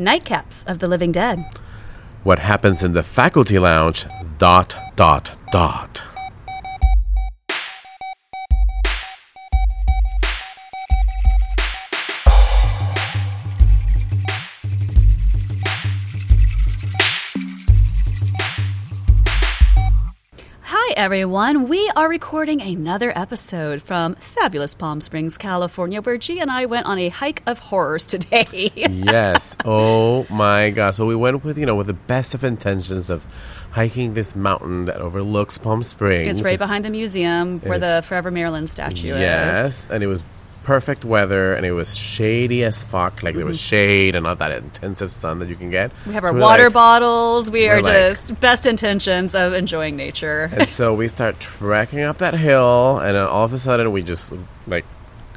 Nightcaps of the Living Dead. What happens in the faculty lounge? Dot, dot, dot. Everyone. We are recording another episode from fabulous Palm Springs, California, where G and I went on a hike of horrors today. yes. Oh my gosh. So we went with, you know, with the best of intentions of hiking this mountain that overlooks Palm Springs. it's right behind the museum where It's- the Forever Marilyn statue is. Yes, and it was perfect weather, and it was shady as fuck. Like there was mm-hmm. shade and not that intensive sun that you can get. We have So our water like- bottles. We are like- just best intentions of enjoying nature. And so we start trekking up that hill, and all of a sudden we just like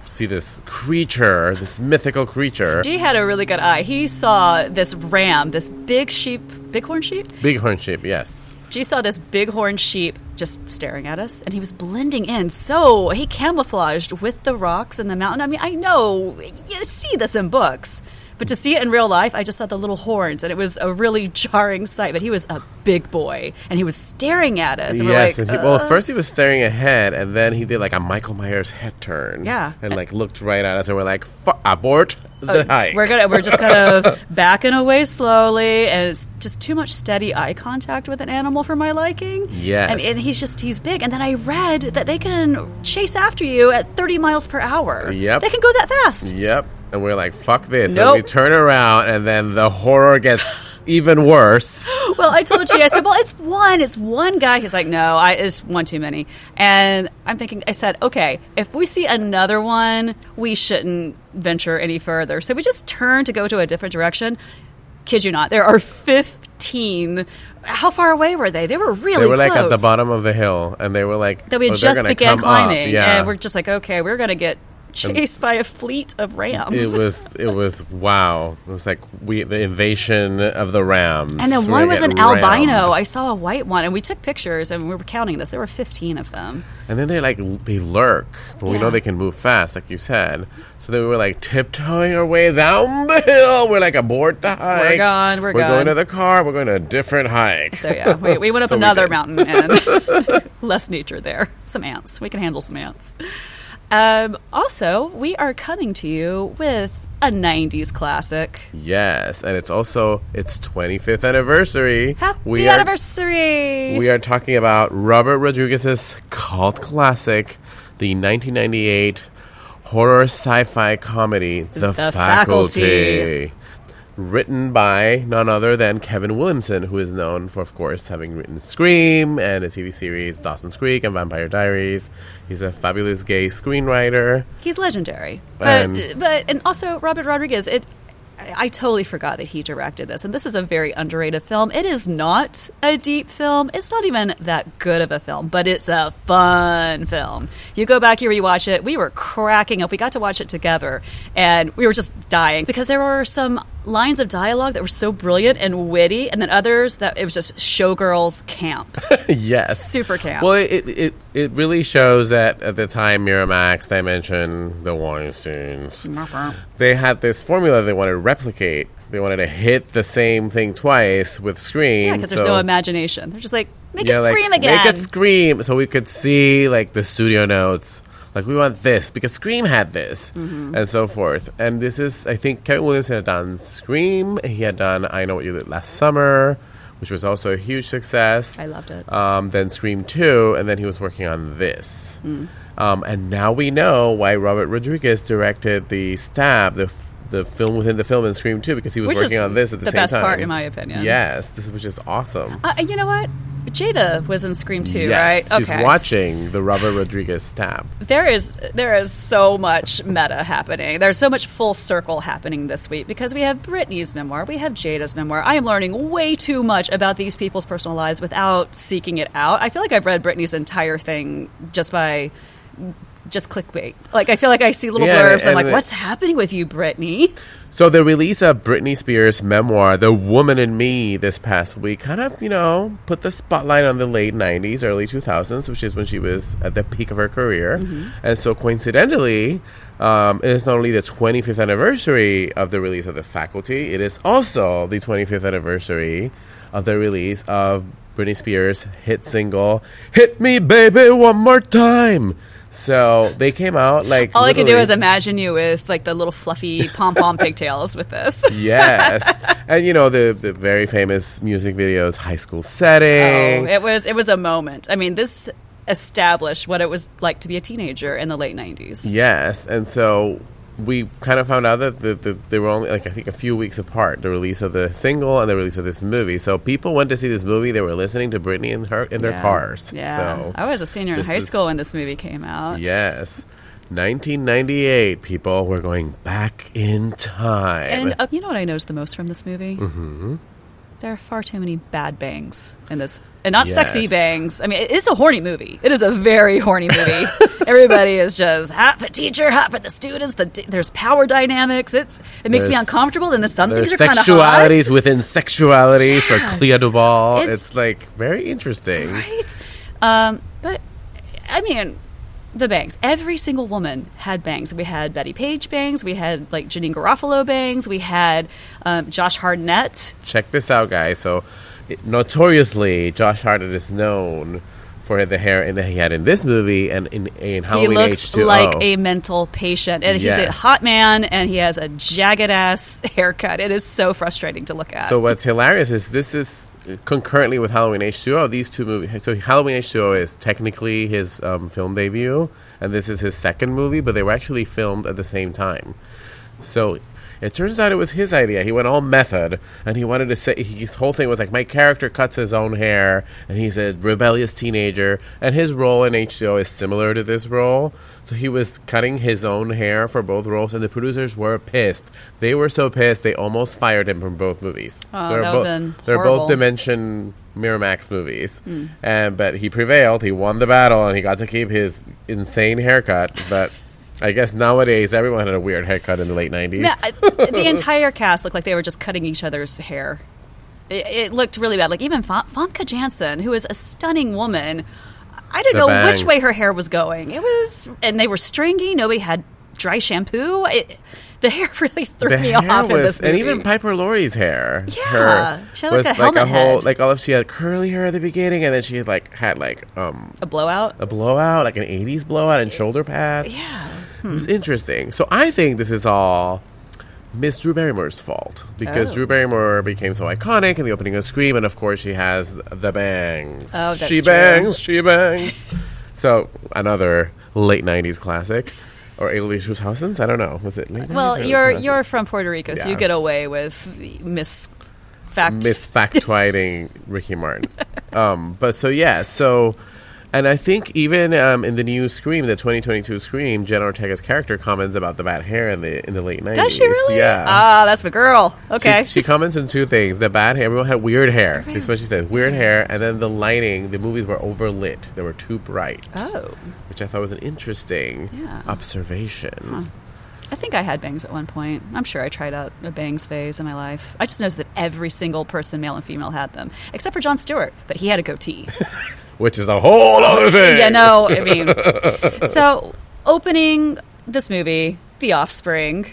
see this creature, this mythical creature, He had a really good eye. He saw this ram, this big sheep, bighorn sheep. bighorn sheep. Yes. G saw this bighorn sheep just staring at us, and he was blending in. So he camouflaged with the rocks and the mountain. I mean, I know you see this in books, but to see it in real life, I just saw the little horns, and it was a really jarring sight. But he was a big boy, and he was staring at us. And yes, we're and like, he, well, uh, first he was staring ahead, and then he did like a Michael Myers head turn. Yeah. and like looked right at us, and we're like, "Fu- abort the hike. Uh, We're gonna we're just kind of backing away slowly, and it's just too much steady eye contact with an animal for my liking. Yes. and, and he's just he's big. And then I read that they can chase after you at 30 miles per hour. Yep. they can go that fast. Yep. And we're like, fuck this. Nope. And we turn around, and then the horror gets even worse. Well, I told you, I said, well, it's one, it's one guy. He's like, no, I, it's one too many. And I'm thinking, I said, okay, if we see another one, we shouldn't venture any further. So we just turned to go to a different direction. Kid you not, there are 15. How far away were they? They were really They were like at the bottom of the hill, and they were like, That we oh, had they're just began climbing. Yeah. And we're just like, okay, we're going to get chased by a fleet of rams. it was it was wow. It was like we the invasion of the rams. And then We're one was an albino. I saw a white one, and we took pictures, and we were counting this. There were 15 of them. And then they like they lurk. But we know they can move fast, like you said. So then we were like tiptoeing our way down the hill. We're like aboard the hike. We're gone, we're going gone. to the car. We're going to a different hike. So yeah, we, we went up So another mountain and less nature there. Some ants. We can handle some ants. Um, also, we are coming to you with a '90s classic. Yes, and it's also its 25th anniversary. Happy we are, anniversary! We are talking about Robert Rodriguez's cult classic, the 1998 horror sci-fi comedy The, The Faculty. Faculty. Written by none other than Kevin Williamson, who is known for, of course, having written Scream and a TV series Dawson's Creek and Vampire Diaries. He's a fabulous gay screenwriter. He's legendary, but And- but and also Robert Rodriguez. It. I totally forgot that he directed this, and this is a very underrated film. It is not a deep film. It's not even that good of a film, but it's a fun film. You go back, you rewatch it. We were cracking up. We got to watch it together, and we were just dying because there were some lines of dialogue that were so brilliant and witty, and then others that it was just showgirls camp. yes. Super camp. Well, it, it it really shows that at the time Miramax, they mentioned the Weinsteins. Mm-hmm. They had this formula they wanted to replicate. They wanted to hit the same thing twice with Scream. Yeah, because there's no imagination. They're just like make yeah, it like, scream again. Make it scream. So we could see like the studio notes. Like we want this because Scream had this, Mm-hmm. and so forth. And this is, I think, Kevin Williamson had done Scream. He had done I Know What You Did Last Summer, which was also a huge success. I loved it. Um, then Scream 2, and then he was working on this. Mm. Um, and now we know why Robert Rodriguez directed the Stab, the, f- the film within the film in Scream too, because he was Which working on this at the, the same best time. part, in my opinion. Yes, this was just awesome. Uh, you know what? Jada was in Scream too, yes, right? she's watching the Robert Rodriguez Stab. There is there is so much meta happening. There's so much full circle happening this week because we have Britney's memoir, we have Jada's memoir. I am learning way too much about these people's personal lives without seeking it out. I feel like I've read Britney's entire thing just by just clickbait. Like I feel like I see little Yeah, blurbs. I'm and like, it- what's happening with you, Britney? So the release of Britney Spears' memoir, "The Woman in Me," this past week, kind of you know put the spotlight on the late '90s, early 2000s, which is when she was at the peak of her career. And so coincidentally, um, it is not only the 25th anniversary of the release of The Faculty, it is also the 25th anniversary of the release of Britney Spears' hit single "Hit Me, Baby, One More Time." So they came out like All I can do is imagine you with like the little fluffy pom pom pigtails with this. yes, and you know the the very famous music videos, high school setting. Oh, it was it was a moment. I mean, this established what it was like to be a teenager in the late '90s. yes, and so we kind of found out that the, the, they were only like I think a few weeks apart, the release of the single and the release of this movie. So people went to see this movie. They were listening to Britney in her in their Yeah. cars. Yeah, So I was a senior in high is- school when this movie came out. yes. 1998, people, we're going back in time. And uh, you know what I noticed the most from this movie? Mm-hmm. There are far too many bad bangs in this, and not sexy bangs. I mean, it's a horny movie. It is a very horny movie. Everybody is just hot for teacher, hot for the students. The there's power dynamics. It's it makes me uncomfortable. And the some things are kind of hot. sexualities within sexualities for Yeah. Clea Duvall. It's, It's- like very interesting. right? Um, but I mean, the bangs. Every single woman had bangs. We had Bettie Page bangs. We had like Janeane Garofalo bangs. We had um, Josh Hartnett. check this out, guys. So, notoriously, Josh Hartnett is known for the hair that he had in this movie and in, in He Halloween looks H2O. like a mental patient, and he's a hot man, and he has a jagged ass haircut. It is so frustrating to look at. So what's hilarious is this is concurrently with Halloween H2O. These two movies. So Halloween H2O is technically his um, film debut, and this is his second movie, but they were actually filmed at the same time. So it turns out it was his idea. He went all method, and he wanted to say his whole thing was like my character cuts his own hair, and he's a rebellious teenager, and his role in H2O is similar to this role. So he was cutting his own hair for both roles, and the producers were pissed. They were so pissed they almost fired him from both movies. Oh, they're both would've been they're both Dimension Miramax movies, Hmm. and but he prevailed. He won the battle, and he got to keep his insane haircut. But I guess nowadays everyone had a weird haircut in the late nineties. Yeah, I- the entire cast looked like they were just cutting each other's hair. It, it looked really bad. Like even Fa- Famke Janssen, who is a stunning woman, I don't The know bangs. which way her hair was going. It was, and they were stringy. Nobody had dry shampoo. It, the hair really threw the me off in was, and even Piper Laurie's hair. Yeah, her she had like was a helmet whole head. like all of she had curly hair at the beginning, and then she had like had like um a blowout. a blowout, like an '80s blowout, and shoulder pads. Yeah. It was interesting. So I think this is all Miss Drew Barrymore's fault because Oh. Drew Barrymore became so iconic in the opening of Scream, and of course she has the bangs. Oh, that's she true. bangs, she bangs. so another late '90s classic. Or Ailey Schushausen's? I don't know. Was it late 90s Well, early you're you're from Puerto Rico, so Yeah. you get away with mis facts. misfactoiding Ricky Martin. Um, but so yeah, so and I think even um, in the new Scream, the 2022 Scream, Jenna Ortega's character comments about the bad hair in the in the late 90s. Does she really? Yeah. Ah, that's my girl. Okay. She, comments on two things: the bad hair. Everyone had weird hair. That's what she said. Weird hair, and then the lighting. The movies were overlit. They were too bright, oh. which I thought was an interesting Yeah. observation. I think I had bangs at one point. I'm sure I tried out a bangs phase in my life. I just noticed that every single person, male and female, had them, except for Jon Stewart, but he had a goatee. Which is a whole other thing. yeah, no, I mean, so opening this movie, The Offspring.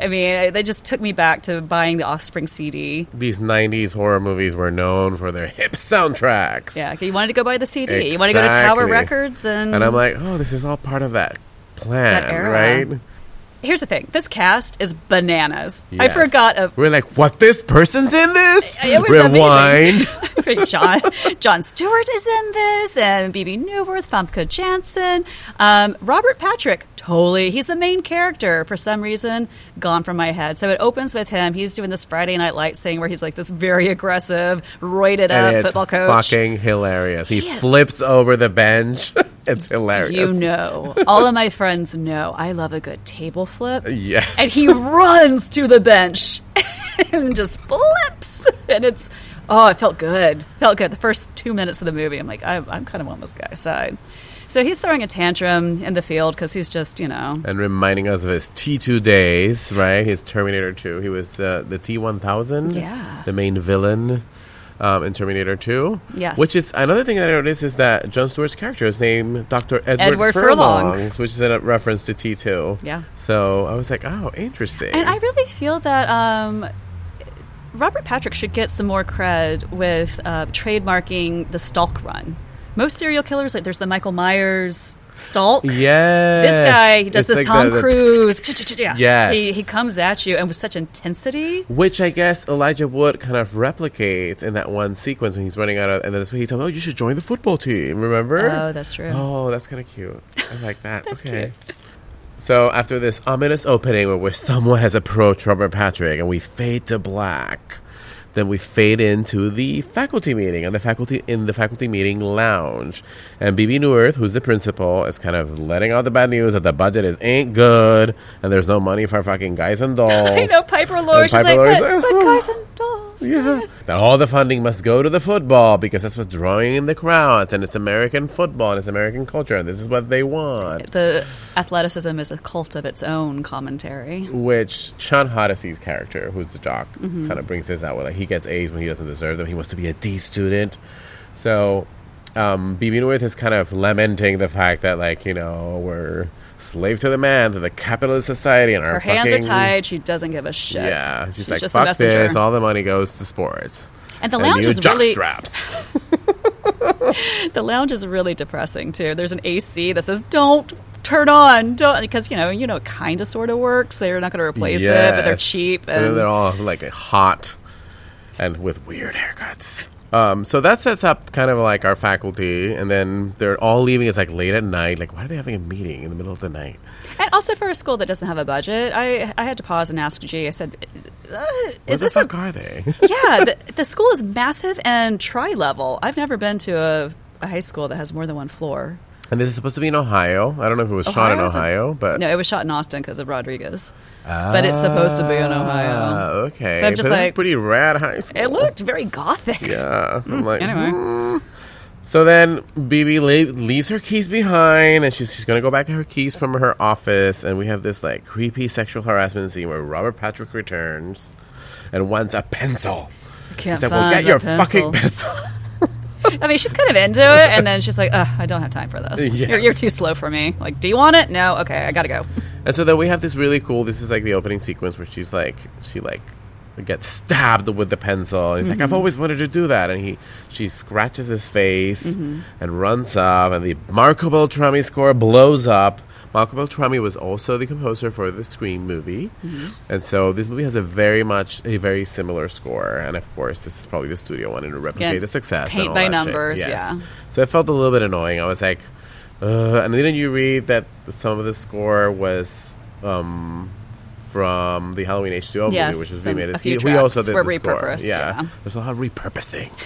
I mean, they just took me back to buying the Offspring CD. These 90s horror movies were known for their hip soundtracks. Yeah, you wanted to go buy the CD. You want to go to Tower Records, and, And I'm like, oh, this is all part of that plan, That era. right? here's the thing: this cast is bananas. I forgot a We're like, what? This person's in this? It was Rewind. amazing. John Jon Stewart is in this, and Bebe Neuwirth, Famke Janssen, um, Robert Patrick. Totally, he's the main character. For some reason, gone from my head. So it opens with him. He's doing this Friday Night Lights thing where he's like this very aggressive, roided and up it's football coach. fucking hilarious. He Yeah. flips over the bench. it's hilarious. You know, all of my friends know I love a good table flip. Yes. and he runs to the bench and just flips and it's oh it felt good felt good the first two minutes of the movie i'm like i'm, I'm kind of on this guy's side So he's throwing a tantrum in the field because he's just, you know. and reminding us of his T2 days, right? His Terminator 2. He was uh, the T1000, Yeah. the main villain um, in Terminator 2. Yes. Which is another thing that I noticed is that Jon Stewart's character is named Dr. Edward, Edward Furlong, Furlong. which is a reference to T2. Yeah. So I was like, oh, interesting. And I really feel that um, Robert Patrick should get some more cred with uh, trademarking the stalk run. Most serial killers, like there's the Michael Myers stalk. yeah. This guy, he does It's this like Tom the- the- Cruise. yeah. Yes. He, he comes at you and with such intensity. Which I guess Elijah Wood kind of replicates in that one sequence when he's running out of, and then he tells him, "Oh, you should join the football team." Remember? Oh, that's true. Oh, that's kind of cute. I like that. okay. So after this ominous opening, where, someone has approached Robert Patrick, and we fade to black, then we fade into the faculty meeting, and the faculty in the faculty meeting lounge, and Bebe Neuwirth, who's the principal, is kind of letting out the bad news that the budget is ain't good, and there's no money for fucking guys and dolls. I know Piper Laurie. She's Piper like, but, like, but guys and dolls. Yeah. That all the funding must go to the football because that's what's drawing in the crowds and it's American football and it's American culture and this is what they want. The athleticism is a cult of its own commentary. Which Shawn Hatosy's character, who's the jock, Mm-hmm. kind of brings this out where like he gets A's when he doesn't deserve them. He wants to be a D student. So um Bebe Neuwirth is kind of lamenting the fact that like, you know, we're slave to the man, to the capitalist society and our Her hands are tied. She doesn't give a shit. Yeah. She's, She's like, just fuck this, all the money goes to sports. And the lounge is really jockstraps. the lounge is really depressing too. There's an AC that says "Don't turn on," don't because you know you know it kind of sort of works. They're not going to replace it, but they're cheap. And, And, they're all like hot and with weird haircuts. Um, so that sets up kind of like our faculty, and then they're all leaving. It's like late at night. Like, why are they having a meeting in the middle of the night? and also for a school that doesn't have a budget, I I had to pause and ask G. I said, uh, "Is the this a are they? yeah, the, the school is massive and tri level. I've never been to a, a high school that has more than one floor. And this is supposed to be in Ohio. I don't know if it was shot in Ohio, but No, it was shot in Austin because of Rodriguez. but it's supposed to be in Ah, Ohio. okay. But I'm just But like- pretty rad high school. It looked very gothic. Yeah, I'm like, Anyway, hmm. So then Bebe le- leaves her keys behind, and she's, she's going to go back to her keys from her office. And we have this like creepy sexual harassment scene where Robert Patrick returns and wants a pencil. can't He's like, "Well, get your pencil." fucking pencil." I mean, she's kind of into it, and then she's like, Ugh, "I don't have time for this. Yes. You're, you're too slow for me. Like, do you want it? No. Okay, I gotta go." and so then we have this really cool. This is like the opening sequence where she's like, she like gets stabbed with the pencil. He's like, "I've mm-hmm. always wanted to do that," and he she scratches his face mm-hmm. and runs off, and the Marco Beltrami score blows up. Marco Beltrami was also the composer for the Scream movie, and so this movie has a very much a very similar score. And of course, this is probably the studio wanting to replicate Again, the success. paint by numbers, Yes. yeah. So it felt a little bit annoying. I was like, uh, and didn't you read that some of the score was um, from the Halloween H2O Yes, movie, which was remade? a he, he also did the score. repurposed, yeah. there's a lot of repurposing.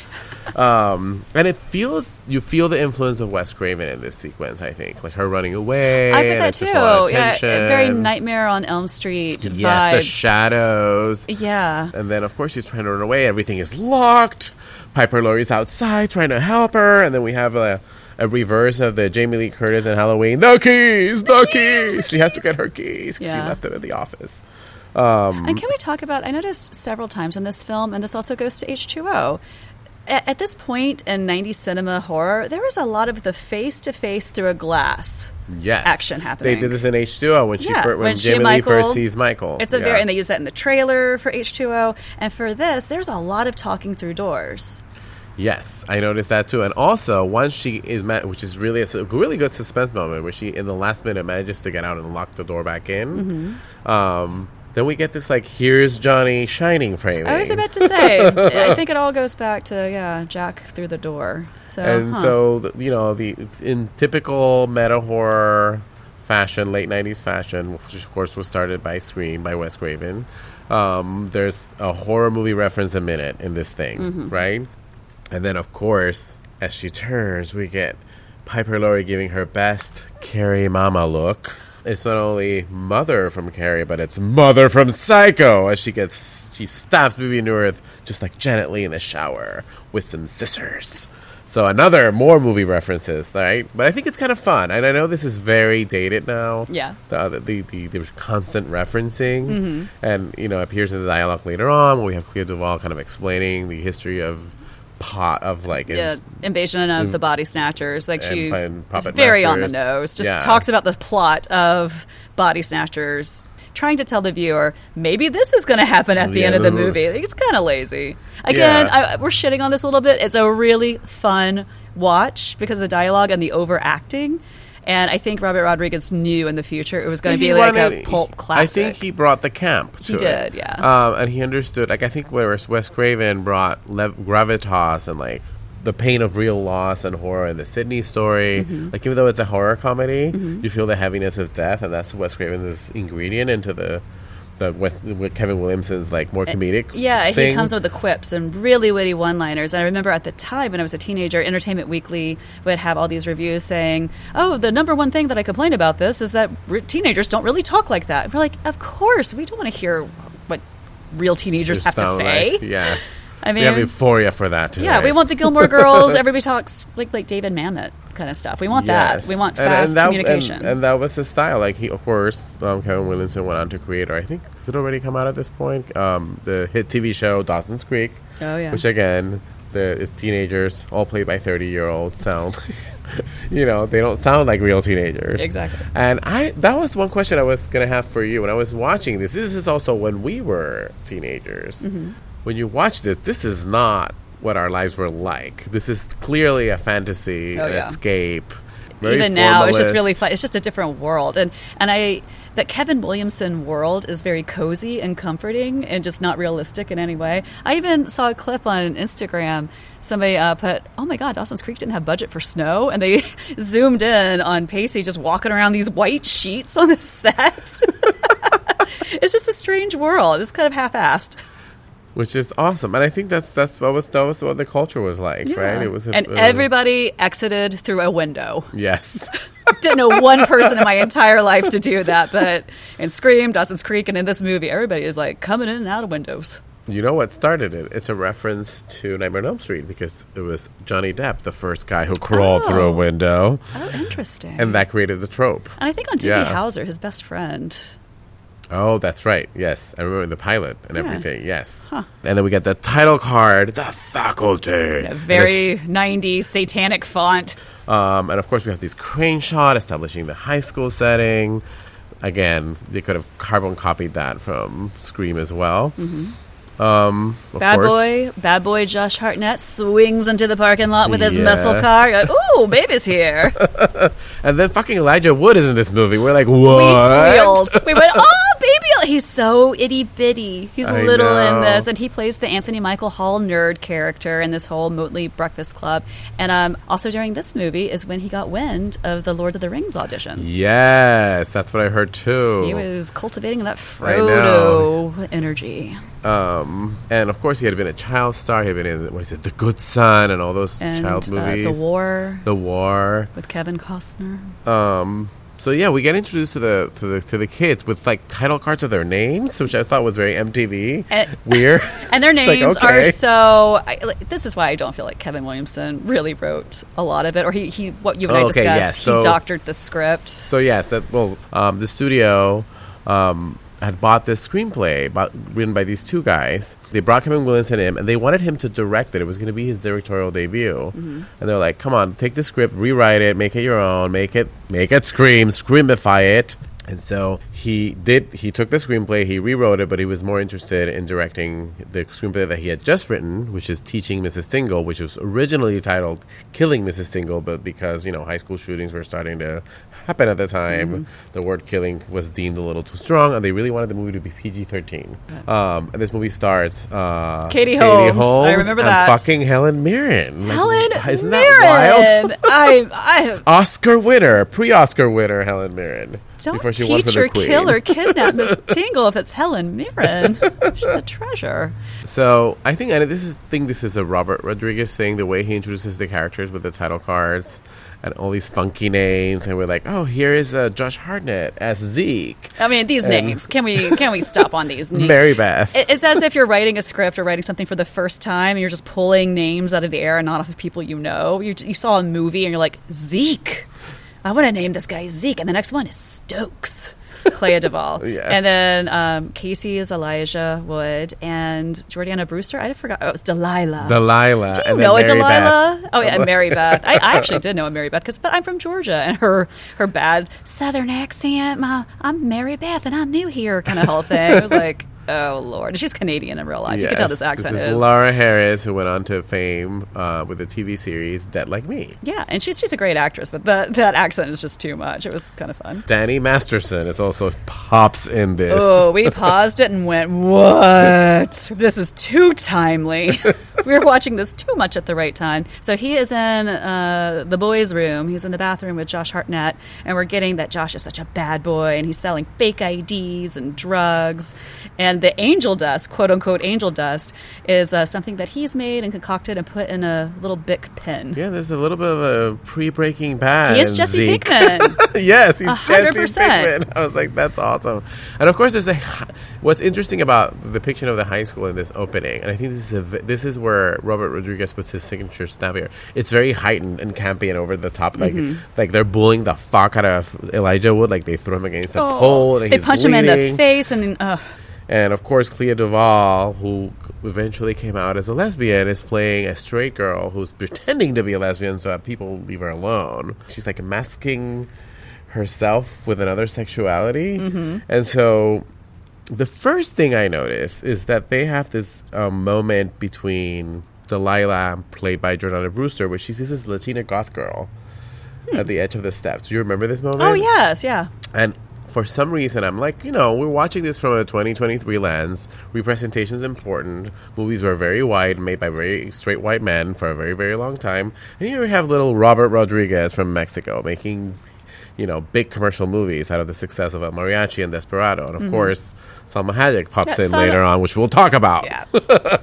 um, and it feels you feel the influence of Wes Craven in this sequence. I think, like her running away. I get that too. Yeah, very Nightmare on Elm Street Yes, the shadows. yeah, And then, of course, she's trying to run away. Everything is locked. Piper Laurie's outside trying to help her. And then we have a, a reverse of the Jamie Lee Curtis and Halloween. The keys! The, keys, the She has to get her keys 'cause she Yeah. left them in the office. And can we talk about? I noticed several times in this film, and this also goes to H two O. At, at this point in '90s cinema horror, there was a lot of the face to face through a glass. Yes. Action happening. They did this in H2O when, she Yeah, fir- when, when Jamie Lee first sees Michael. It's a Yeah. very, and they use that in the trailer for H two O, and for this, there's a lot of talking through doors. Yes, I noticed that too. And also, once she is, met, which is really a really good suspense moment, where she in the last minute manages to get out and lock the door back in. Mm-hmm. Um, then we get this like, "Here's Johnny shining" frame. I was about to say, I think it all goes back to yeah, Jack through the door. So, and huh. so you know the in typical meta horror fashion late 90s fashion which of course was started by scream by wes craven um, there's a horror movie reference a minute in this thing Mm-hmm. right and then of course as she turns we get piper laurie giving her best carrie mama look it's not only mother from Carrie, but it's mother from Psycho as she gets she stabs Bebe Neuwirth just like Janet Leigh in the shower with some scissors. So another more movie references, right? But I think it's kind of fun, and I know this is very dated now. Yeah. the other, the, the there's constant referencing, Mm-hmm. and you know appears in the dialogue later on where we have Clea Duvall kind of explaining the history of pot of like Yeah, invasion of the body snatchers. Like she and is very on the nose. Just Yeah. talks about the plot of body snatchers, trying to tell the viewer maybe this is going to happen at the Yeah, end of the movie. It's kind of lazy. Again. I, we're shitting on this a little bit. It's a really fun watch because of the dialogue and the overacting. And I think Robert Rodriguez knew in the future it was going to be like a pulp pulp I think he brought the camp. To He it. did, yeah. Um, and he understood. Like I think whereas Wes Craven brought lev- gravitas and like the pain of real loss and horror in the Sydney story. Mm-hmm. Like even though it's a horror comedy, you feel the heaviness of death, and that's Wes Craven's ingredient into the the with Kevin Williamson's like more comedic. Uh, Yeah, he comes with the quips and really witty one-liners. And I remember at the time when I was a teenager, Entertainment Weekly would have all these reviews saying, "Oh, the number one thing that I complain about this is that teenagers don't really talk like that." And we're like, "Of course, we don't want to hear what real teenagers Just have to say." like- yes. I mean, we have euphoria for that. Today. yeah, we want the Gilmore Girls. Everybody talks like like David Mamet kind of stuff. We want Yes. that. We want And- fast and that, communication. And, and that was his style. Like he, of course, um, Kevin Williamson went on to create, or I think has it already come out at this point? Um, the hit TV show Dawson's Creek. Oh, yeah. Which again, the it's teenagers, all played by thirty year olds. Sound, you know, they don't sound like real teenagers. Exactly. And I that was one question I was gonna have for you when I was watching this. This is also when we were teenagers. Mm-hmm. When you watch this, this is not what our lives were like. This is clearly a fantasy, Oh, an yeah. escape. very even now it's just really fun. It's just a different world. And and i that kevin williamson world is very cozy and comforting and just not realistic in any way. I even saw a clip on instagram. Somebody uh, put oh my god dawson's creek didn't have budget for snow. And they zoomed in on pacey just walking around these white sheets on the set. It's just a strange world. It's kind of half-assed which is awesome. And I think that's that's what was that was what the culture was like, right? It was, a, and uh, everybody exited through a window yes. didn't know one person in my entire life to do that, but in Scream, Dawson's Creek, and in this movie, everybody is like coming in and out of windows. You know what started it? It's a reference to Nightmare on Elm Street because it was Johnny Depp, the first guy who crawled through a Oh. window, Oh, interesting. and that created the trope. And I think on Doogie Yeah. Howser, his best friend. Oh, that's right. Yes, I remember the pilot and Yeah. everything. Yes, and then we get the title card, the faculty, A very it's- 90s satanic font. Um, and of course, we have this crane shot establishing the high school setting. Again, they could have carbon copied that from Scream as well. Um, Mm-hmm. Bad course- boy, bad boy Josh Hartnett swings into the parking lot with his Yeah. muscle car. Like, Ooh, baby's here. And then fucking Elijah Wood is in this movie. We're like, what? We squealed. We went, oh, baby. He's so itty bitty. He's I little in this. And he plays the Anthony Michael Hall nerd character in this whole Motley Breakfast Club. And um, also during this movie is when he got wind of the Lord of the Rings audition. Yes, that's what I heard too. He was cultivating that. Frodo energy. um, and of course, he had been a child star. He had been in what is it, The Good Son, and all those And child uh, movies. The War The War. with Kevin Costner. Um, so yeah, we get introduced to the to the to the kids with like title cards of their names, which I thought was very MTV. And- Weird. And their It's like, names okay. are so. I, like, this is why I don't feel like Kevin Williamson really wrote a lot of it, or he, he what you and I Oh, discussed. okay, yes, he so- doctored the script. So yes, that well, um, the studio um, had bought this screenplay written by these two guys. They brought Kevin Williamson in, and they wanted him to direct it. It was going to be his directorial debut. Mm-hmm. And they're like, "Come on, take the script, rewrite it, make it your own, make it make it scream, screamify it." And so he did. He took the screenplay, he rewrote it, but he was more interested in directing the screenplay that he had just written, which is Teaching Mrs. Tingle, which was originally titled Killing Mrs. Tingle, but because you know high school shootings were starting to happen at the time, Mm-hmm. the word "killing" was deemed a little too strong, and they really wanted the movie to be PG thirteen. Um, and this movie starts uh, Katie Holmes. I remember and that. fucking Helen Mirren. Like, Helen isn't that wild? I, I Oscar winner, pre-Oscar winner, Helen Mirren. Don't before she teach or Queen. kill or kidnap Miss Tingle if it's Helen Mirren. She's a treasure. So I think and this is think this is a Robert Rodriguez thing, the way he introduces the characters with the title cards, and all these funky names, and we're like, oh, here is uh, Josh Hartnett as Zeke, I mean, these names. Can we can we stop on these? names? Mary Beth. It's as if you're writing a script or writing something for the first time, and you're just pulling names out of the air and not off of people you know. You, you saw a movie, and you're like Zeke. I want to name this guy Zeke, and the next one is Stokes. Clea Duvall, Yeah. and then um, Casey is Elijah Wood, and Jordana Brewster. I forgot. Oh, it's Delilah. Delilah. Do you and then know a Delilah? Beth. Oh yeah, Mary Beth. I, I actually did know a Mary Beth because, but I'm from Georgia, and her her bad Southern accent. My I'm Mary Beth, and I'm new here, kind of whole thing. I was like, oh lord, she's Canadian in real life. You can tell this accent is is. Laura Harris, who went on to fame uh, with the TV series Dead Like Me. yeah, and she's she's a great actress, but that that accent is just too much. It was kind of fun. Danny Masterson is also pops in this. Oh, we paused it and went, "What? This is too timely. we were watching this too much at the right time." So he is in uh, the boys' room. He's in the bathroom with Josh Hartnett, and we're getting that Josh is such a bad boy, and he's selling fake IDs and drugs. And the angel dust, quote unquote angel dust, is uh, something that he's made and concocted and put in a little Bic pen. Yeah, there's a little bit of a pre-breaking bad. He is Jesse Zeke. Pinkman. yes, he's A hundred Jesse percent. Pinkman. I was like, that's awesome. And of course, there's a. What's interesting about the depiction of the high school in this opening, and I think this is a, this is where Robert Rodriguez puts his signature stamp here. It's very heightened and campy and over the top. Like Mm-hmm. like they're bullying the fuck out of Elijah Wood. Like they throw him against the Oh, pole. And they he's punch him in the face, and uh, And of course, Clea Duvall, who eventually came out as a lesbian, is playing a straight girl who's pretending to be a lesbian so that people leave her alone. She's like masking herself with another sexuality. And so the first thing I notice is that they have this um, moment between Delilah, played by Jordana Brewster, where she sees this Latina goth girl at the edge of the steps. Do you remember this moment? oh yes, yeah. And for some reason, I'm like, you know, we're watching this from a 2023 lens. Representation is important. Movies were very white, made by very straight white men for a very, very long time. And here we have little Robert Rodriguez from Mexico making, you know, big commercial movies out of the success of El Mariachi and Desperado. And of mm-hmm. course, Salma Hayek pops Yeah, in Salma- later on, which we'll talk about. Yeah.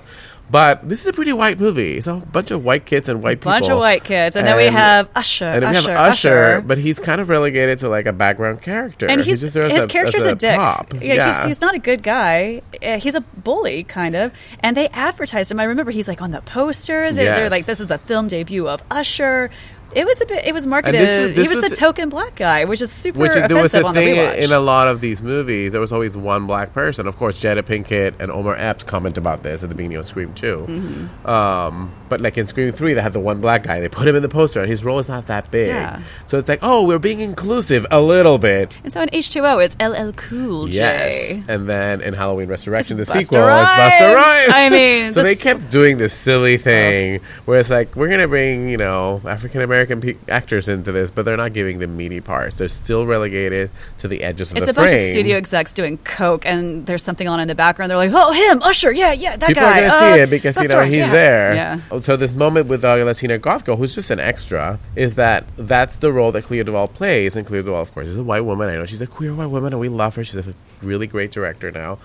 But this is a pretty white movie. It's a bunch of white kids and white people. bunch of white kids, and, then we have Usher. And then we have Usher, Usher, but he's kind of relegated to like a background character. and He he's just his as character's as a, dick. prop. Yeah, He's, he's not a good guy. Uh, he's a bully, kind of. And they advertised him. I remember he's like on the poster. They're, they're like, "This is the film debut of Usher." It was a bit. It was marketed. this was- this he was, was- the token black guy, which is super Which is there was a the thing in a lot of these movies. There was always one black person. Of course, Jada Pinkett and Omar Epps comment about this at the beginning of Scream 2 Mm-hmm. Um, but like in Scream Three, they had the one black guy. They put him in the poster, and his role is not that big. Yeah. So it's like, oh, we're being inclusive a little bit. and so in H two O, it's LL Cool J. Yes, and then in Halloween Resurrection, It's the Busta sequel, Rhymes. it's Busta Rhymes. I mean, so they kept doing this silly thing where it's like we're gonna bring you know African American pe- actors into this, but they're not giving them meaty parts. They're still relegated to the edges of It's the a bunch of studio execs doing coke, and there's something on in the background. They're like, "Oh, him, Usher, yeah, yeah, that People guy." are gonna uh, see it because you know Rhymes, he's yeah." there. Yeah. So this moment with the Latina goth girl, who's just an extra, is that that's the role that Clea Duvall plays, and Clea Duvall, of course, is a white woman. I know she's a queer white woman, and we love her. She's a really great director now,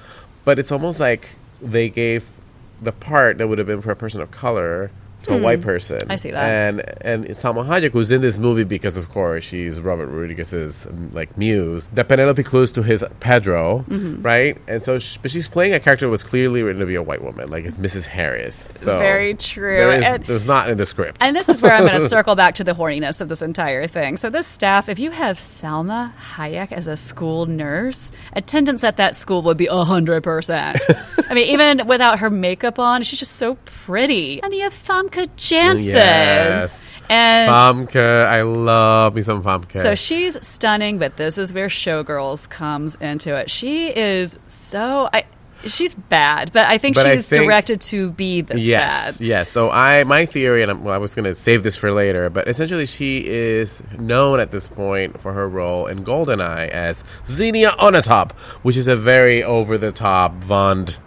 but it's almost like they gave the part that would have been for a person of color to a white person. Hmm. I see that. And and Salma Hayek, who's in this movie because, of course, she's Robert Rodriguez's um, like muse. That Penelope Cruz to his Pedro, Mm-hmm. right? And so, sh but she's playing a character that was clearly written to be a white woman, like it's Mrs. Harris. So Very true. There is, And- there's not in the script. And this is where I'm going to circle back to the horniness of this entire thing. So, this staff, if you have Salma Hayek as a school nurse, attendance at that school would be 100%. I mean, even without her makeup on, she's just so pretty. And you have Famke Janssen. Yes. And Famke, I love me some Famke. so she's stunning, but this is where Showgirls comes into it. She is so. I, She's bad, but I think But I she's think- directed to be this Yes, bad. yes. So I, my theory, and I'm, well, I was going to save this for later, but essentially she is known at this point for her role in Goldeneye as Xenia Onatop, which is a very over the top Bond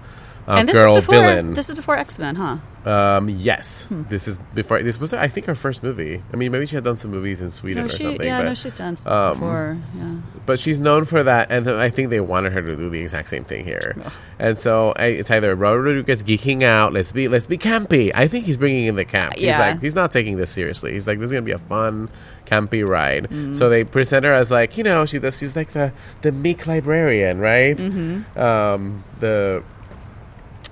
uh, girl is before, villain. This is before X Men, huh? Um, yes, this is before. This was, I think, her first movie. I mean, maybe she had done some movies in Sweden No, or she, something. yeah, but, no, she's done some um, before. Yeah. but she's known for that, and I think they wanted her to do the exact same thing here. And so I, it's either Rodriguez geeking out, let's be let's be campy. I think he's bringing in the camp. Yeah. He's like he's not taking this seriously. He's like this is gonna be a fun campy ride. Mm-hmm. So they present her as like you know she does she's like the the meek librarian, right? Mm-hmm. Um, the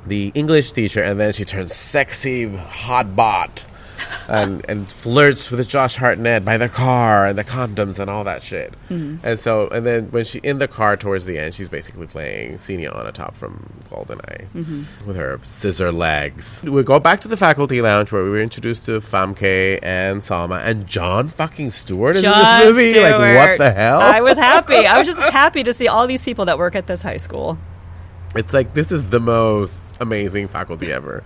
the English teacher, and then she turns sexy hot bot. and and flirts with Josh Hartnett by the car and the condoms and all that shit. Mm-hmm. And so and then when she in the car towards the end, she's basically playing Xenia Onatop from GoldenEye Mm-hmm. with her scissor legs. We go back to the faculty lounge where we were introduced to Famke and Salma and Jon fucking Stewart Jon in this movie. Like what the hell? I was happy. I was just happy to see all these people that work at this high school. It's like this is the most amazing faculty ever.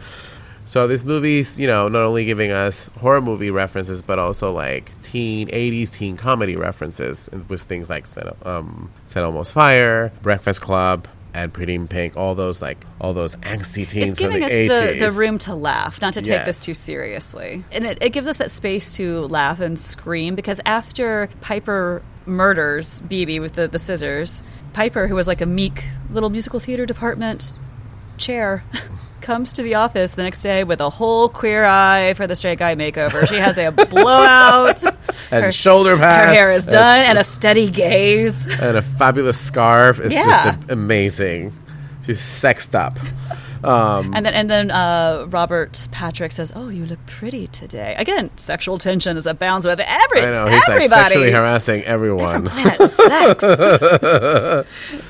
So this movie's, you know, not only giving us horror movie references, but also like teen '80s teen comedy references with things like Set, um, St. Elmo's Fire, Breakfast Club, and Pretty in Pink. All those like all those angsty teens It's from giving the us '80s. the, the room to laugh, not to take this too seriously. And it, it gives us that space to laugh and scream because after Piper murders Bebe with the, the scissors, Piper, who was like a meek little musical theater department chair, comes to the office the next day with a whole queer eye for the straight guy makeover. She has a blowout. and her- shoulder Her hair is done and a steady gaze. and a fabulous scarf. It's Yeah. just a- amazing. She's sexed up. Um, And then and then uh, Robert Patrick says, "Oh, you look pretty today." Again, sexual tension is abounds with every I know he's like everybody. sexually harassing everyone. Planet Sex.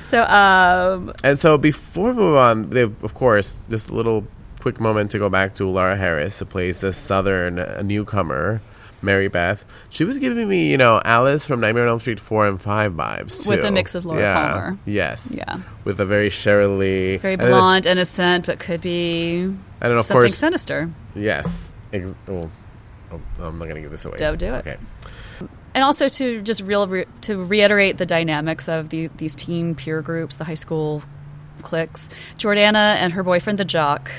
so, um, And so before we move on, they, of course, just a little quick moment to go back to Laura Harris, who plays the southern newcomer, Mary Beth. She was giving me, you know, Alice from Nightmare on Elm Street 4 and 5 vibes. With a mix of Laura yeah. Palmer. Yes. Yeah. With a very Sheryl Lee. very then- blonde, innocent, but could be And of something course, sinister. yes. Ex- oh, oh, I'm not going to give this away. Don't do it. Okay. And also to just real re- to reiterate the dynamics of the, these teen peer groups, the high school cliques. Jordana and her boyfriend, the jock,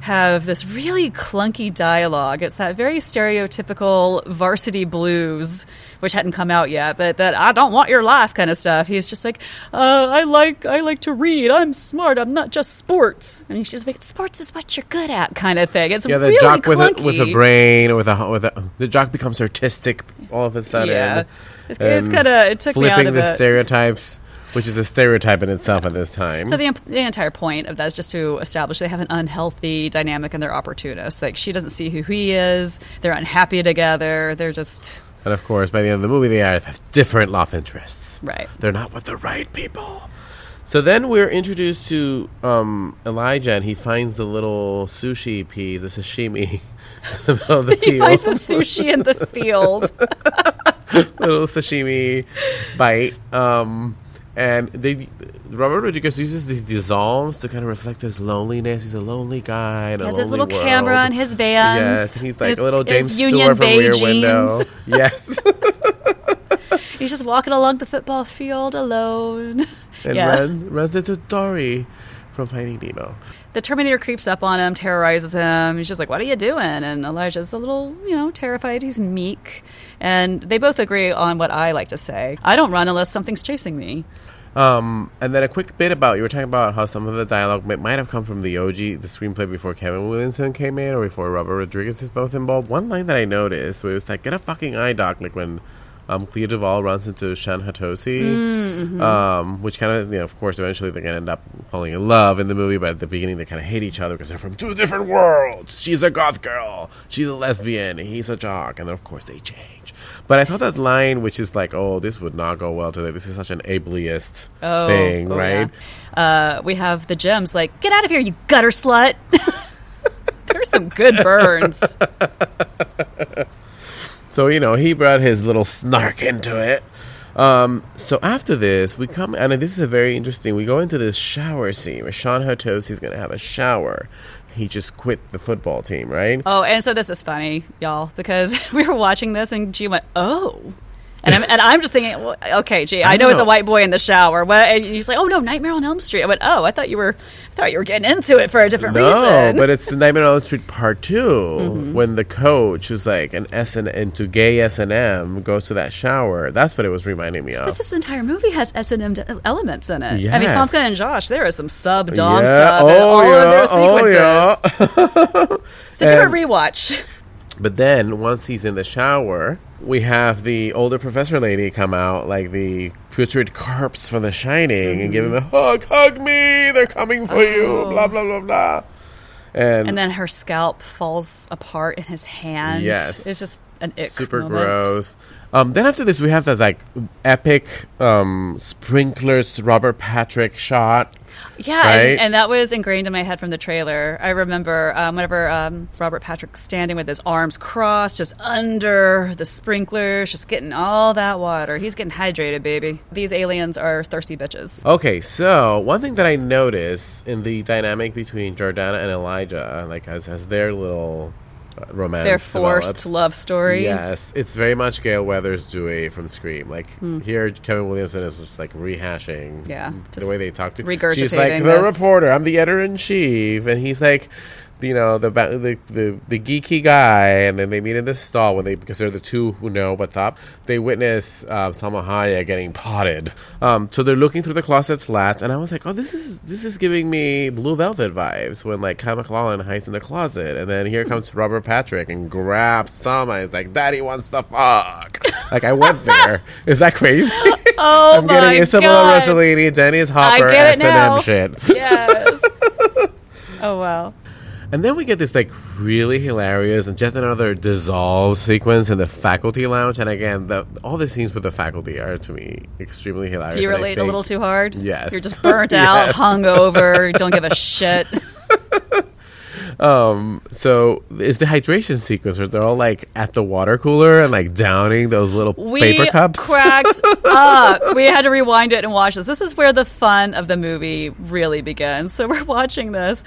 have this really clunky dialogue. It's that very stereotypical varsity blues, which hadn't come out yet, but that I don't want your life kind of stuff. He's just like, uh, I like I like to read. I'm smart. I'm not just sports. And he's just like, sports is what you're good at, kind of thing. It's Yeah, the really jock with a, clunky. with a brain, with a, with a, the jock becomes artistic all of a sudden. Yeah. It's, it's kind of it took me out flipping of the it. stereotypes, which is a stereotype in itself at this time. So the, the entire point of that is just to establish they have an unhealthy dynamic and they're opportunists. Like she doesn't see who he is. They're unhappy together. They're just and of course, by the end of the movie, they have different love interests. right. They're not with the right people. So then we're introduced to um, Elijah, and he finds the little sushi piece, the sashimi, in the the He finds the sushi in the field. little sashimi bite. Um, and they Robert Rodriguez uses these dissolves to kind of reflect his loneliness. He's a lonely guy. In has his little world. camera and his vans. Yes, and he's like his, a little James Stewart from Rear jeans. Window. Yes, He's just walking along the football field alone. and yeah. runs runs into Dory from Finding Nemo. The Terminator creeps up on him, terrorizes him. He's just like, "What are you doing?" And Elijah's a little, you know, terrified. He's meek, and they both agree on what I like to say: "I don't run unless something's chasing me." Um, and then a quick bit about you were talking about how some of the dialogue might, might have come from the OG, the screenplay before Kevin Williamson came in or before Robert Rodriguez is both involved. One line that I noticed was like, "Get a fucking eye doc," like when um, Clea Duvall runs into Shawn Hatosy, um, which kind of, you know, of course, eventually they're gonna end up falling in love in the movie, but at the beginning they kind of hate each other because they're from two different worlds. She's a goth girl, she's a lesbian, he's a jock, and then of course they change. But I thought that line, which is like, "Oh, this would not go well today. This is such an ableist Oh, thing, oh, right?" yeah. Uh, we have the gems like, get out of here, you gutter slut. There's some good burns. So you know he brought his little snark into it. Um, so after this, we come and this is a very interesting. We go into this shower scene where Shawn Hatosy is going to have a shower. He just quit the football team, right? Oh, and so this is funny, y'all, because we were watching this and G went, oh. And I'm, and I'm just thinking, well, okay, gee, I, I know he's a white boy in the shower. What? And he's like, oh no, Nightmare on Elm Street. I went, oh, I thought you were, I thought you were getting into it for a different No, reason. No, but it's the Nightmare on Elm Street Part 2 Mm-hmm. when the coach who's like an S and into gay S and M goes to that shower. That's what it was reminding me of. But this entire movie has S and M elements in it. I mean, Yes. Famke and Josh, there is some sub dom Yeah, stuff in oh, all yeah, of their oh, sequences. yeah. So do a And- rewatch. But then once he's in the shower, we have the older professor lady come out, like the putrid corpse from The Shining, and give him a mm-hmm. hug. Hug me! They're coming for you! Oh. Blah blah blah blah. And, And then her scalp falls apart in his hand. Yes. It's just an ick super moment. gross. Um, then after this, we have this like epic um, sprinklers Robert Patrick shot. Yeah, Right? and, and that was ingrained in my head from the trailer. I remember um, whenever um, Robert Patrick's standing with his arms crossed, just under the sprinklers, just getting all that water. He's getting hydrated, baby. These aliens are thirsty bitches. Okay, so one thing that I noticed in the dynamic between Jordana and Elijah, like as as their little romance, Their forced develops, love story. Yes, it's very much Gale Weathers' Dewey from Scream. Like Hmm. here, Kevin Williamson is just like rehashing, Yeah, the way they talk to. regurgitating She's like the this. reporter. I'm the editor in chief, and he's like. You know the, the the the geeky guy, and then they meet in the stall when they because they're the two who know what's up. They witness Salma Hayek getting potted, um, so they're looking through the closet slats, and I was like, "Oh, this is this is giving me Blue Velvet vibes." When like Kyle MacLachlan hides in the closet, and then here comes Robert Patrick and grabs Salma. He's like, "Daddy wants to fuck." like I went there. Is that crazy? Oh I'm my getting Isabella. Rossellini, Dennis Hopper, S and M shit. Yes. oh wow. And then we get this like really hilarious and just another dissolve sequence in the faculty lounge. And again, the, all the scenes with the faculty are to me extremely hilarious. Do you relate a little too hard? Yes. You're just burnt out, hungover, don't give a shit. Um, so it's the hydration sequence where they're all like at the water cooler and like downing those little We paper cups. cracked up. We had to rewind it and watch this. This is where the fun of the movie really begins. So we're watching this,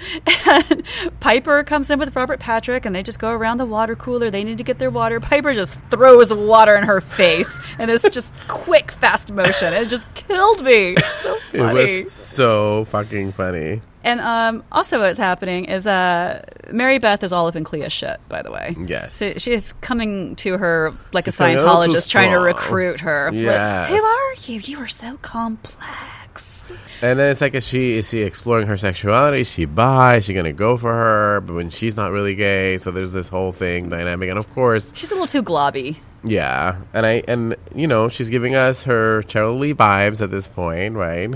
and Piper comes in with Robert Patrick, and they just go around the water cooler. They need to get their water. Piper just throws water in her face, and it's just quick, fast motion. It just killed me. So it was so fucking funny. And um, also, what's happening is uh, Mary Beth is all up in Clea's shit. By the way, Yes. so she's coming to her like She's a saying, "Oh, too Scientologist, trying to strong." recruit her. Like, Yes. Who are you? You are so complex. And then it's like, is she is she exploring her sexuality? Is she bi? Is she gonna go for her? But when she's not really gay, so there's this whole thing dynamic. And of course, She's a little too globby. yeah. And I and you know she's giving us her Sheryl Lee vibes at this point, right?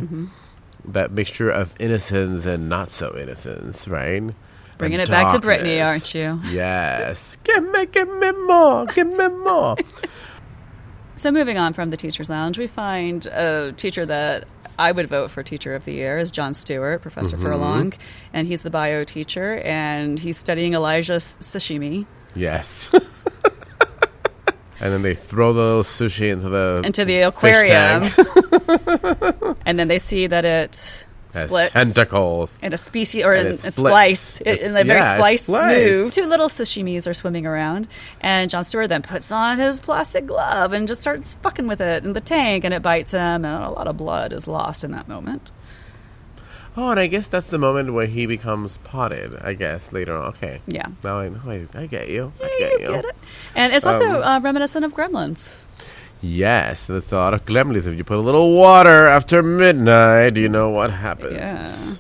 That mixture of innocence and not so innocence, right? Bringing And it back to Britney, aren't you? Yes. give me, give me more, give me more. So moving on from the teachers' lounge, we find a teacher that I would vote for teacher of the year is Jon Stewart, Professor Mm-hmm. Furlong, and he's the bio teacher, and he's studying Elijah's sashimi yes. and then they throw the little sushi into the into the aquarium, and then they see that it splits. tentacles. in a species or And in it a splice, It's- in a very yeah, splice spliced. move. Two little sashimis are swimming around, and Jon Stewart then puts on his plastic glove and just starts fucking with it in the tank, and it bites him, and a lot of blood is lost in that moment. Oh, and I guess that's the moment where he becomes potted. I guess later on. Okay. Yeah. Now I. I, I get you. I Yeah, get you you. get it. And it's also Um, uh, reminiscent of Gremlins. Yes, there's a lot of gremlins. If you put a little water after midnight, you know what happens. Yeah.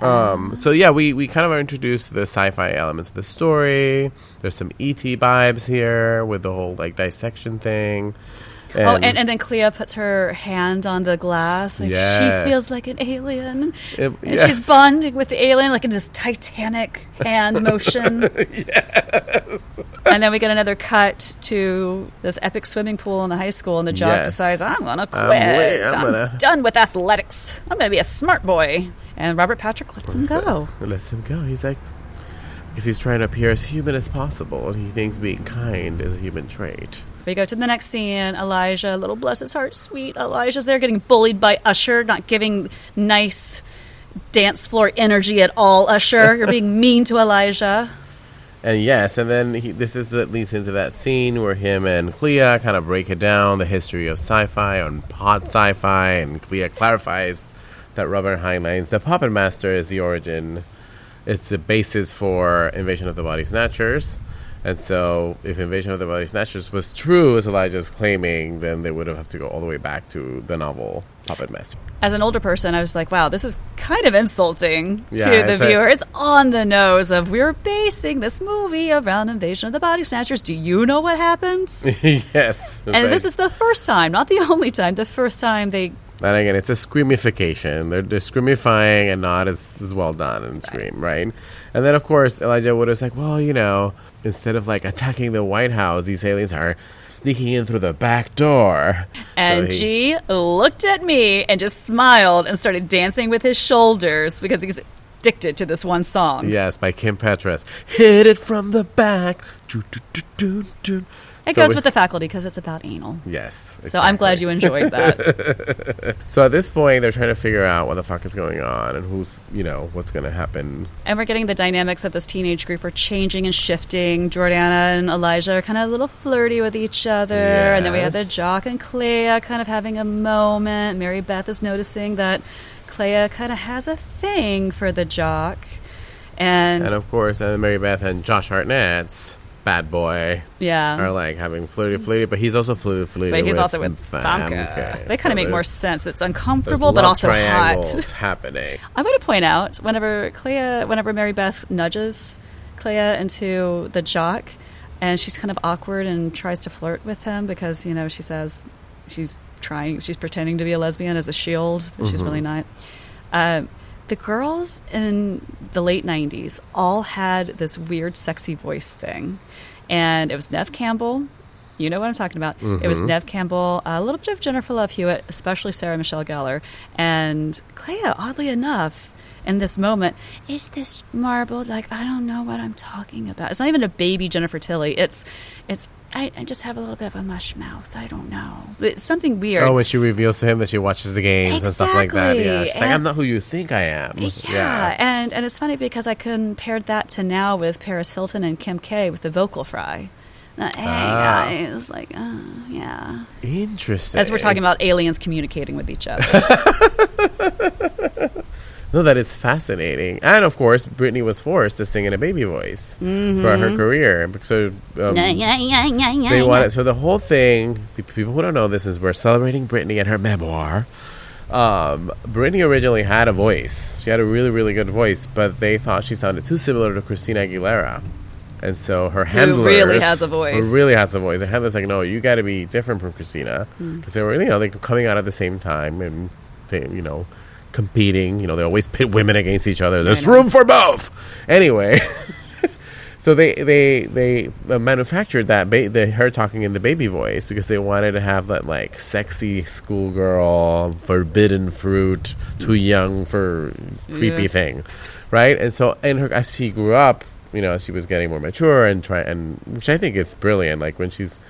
Um. So yeah, we we kind of are introduced to the sci-fi elements of the story. There's some ET vibes here with the whole like dissection thing. Oh, and, and then Clea puts her hand on the glass. Like Yes. she feels like an alien. It- and yes. she's bonding with the alien like in this titanic hand motion. And then we get another cut to this epic swimming pool in the high school, and the jock Yes. decides, I'm going to quit. I'm I'm I'm, gonna- done with athletics. I'm going to be a smart boy. And Robert Patrick lets him go. Lets him go. He's like, because he's trying to appear as human as possible, and he thinks being kind is a human trait. We go to the next scene. Elijah, little bless his heart, sweet Elijah's there getting bullied by Usher, not giving nice dance floor energy at all, Usher. You're being mean to Elijah. And yes, and then he, this is what leads into that scene where him and Clea kind of break it down, the history of sci-fi and pod sci-fi, and Clea clarifies that Robert Heinlein's The Puppet Master is the origin. It's the basis for Invasion of the Body Snatchers. And so, if Invasion of the Body Snatchers was true, as Elijah's claiming, then they would have to go all the way back to the novel Puppet Master. As an older person, I was like, wow, this is kind of insulting Yeah, to the it's a- viewer. it's on the nose of we're basing this movie around Invasion of the Body Snatchers. Do you know what happens? yes. and this is the first time, not the only time, the first time they And again, it's a screamification. They're, they're screamifying and not as, as well done in Scream, right? And then, of course, Elijah Wood is like, well, you know, instead of like attacking the White House, these aliens are sneaking in through the back door. And So he- G looked at me and just smiled and started dancing with his shoulders because he's addicted to this one song. Yes, by Kim Petras. Hit it from the back. Doo, doo, doo. It So goes we- with the faculty because it's about anal. Yes. So I'm glad you enjoyed that. So at this point, they're trying to figure out what the fuck is going on and who's, you know, what's going to happen. and we're getting the dynamics of this teenage group are changing and shifting. Jordana and Elijah are kind of a little flirty with each other. And then we have the Jock and Clea kind of having a moment. Mary Beth is noticing that Clea kind of has a thing for the Jock. And, And of course, and Mary Beth and Josh Hartnett's bad boy yeah. are like having flirty flirty, but he's also flirty flirty. But he's with also with Famke. Famke. They kind So of make more sense. It's uncomfortable, but also hot. happening. I'm going to point out whenever Clea, whenever Mary Beth nudges Clea into the jock, and she's kind of awkward and tries to flirt with him because you know she says she's trying, she's pretending to be a lesbian as a shield, but she's really not. Um, the girls in the late '90s all had this weird, sexy voice thing, and it was Neve Campbell. You know what I'm talking about. It was mm-hmm. Neve Campbell, a little bit of Jennifer Love Hewitt, especially Sarah Michelle Gellar, and Clea. Oddly enough, in this moment, is this marbled? Like I don't know what I'm talking about. It's not even a baby Jennifer Tilly. It's, it's. I, I just have a little bit of a mush mouth. I don't know. It's something weird. Oh, when she reveals to him that she watches the games and stuff like that. Yeah, Exactly. she's like, I'm not who you think I am. Yeah, and and it's funny because I compared that to now with Paris Hilton and Kim K with the vocal fry. Uh, hey Ah. guys, like, uh, yeah. Interesting. As we're talking about aliens communicating with each other. No, that is fascinating. And of course, Britney was forced to sing in a baby voice for her career. So um, they wanted. So the whole thing, people who don't know this is we're celebrating Britney and her memoir. Um, Britney originally had a voice. She had a really, really good voice, but they thought she sounded too similar to Christina Aguilera. And so her handlers, really has a voice. who really has a voice. Her handlers like, no, you got to be different from Christina because they were, you know, they were coming out at the same time and they, you know, competing. You know, they always pit women against each other. There's room for both. Anyway, so they they they uh, manufactured that ba- the, her talking in the baby voice because they wanted to have that like sexy schoolgirl, forbidden fruit, too young for creepy Yeah. thing, right? And so and her as she grew up, you know, she was getting more mature and try and which I think is brilliant. Like when she's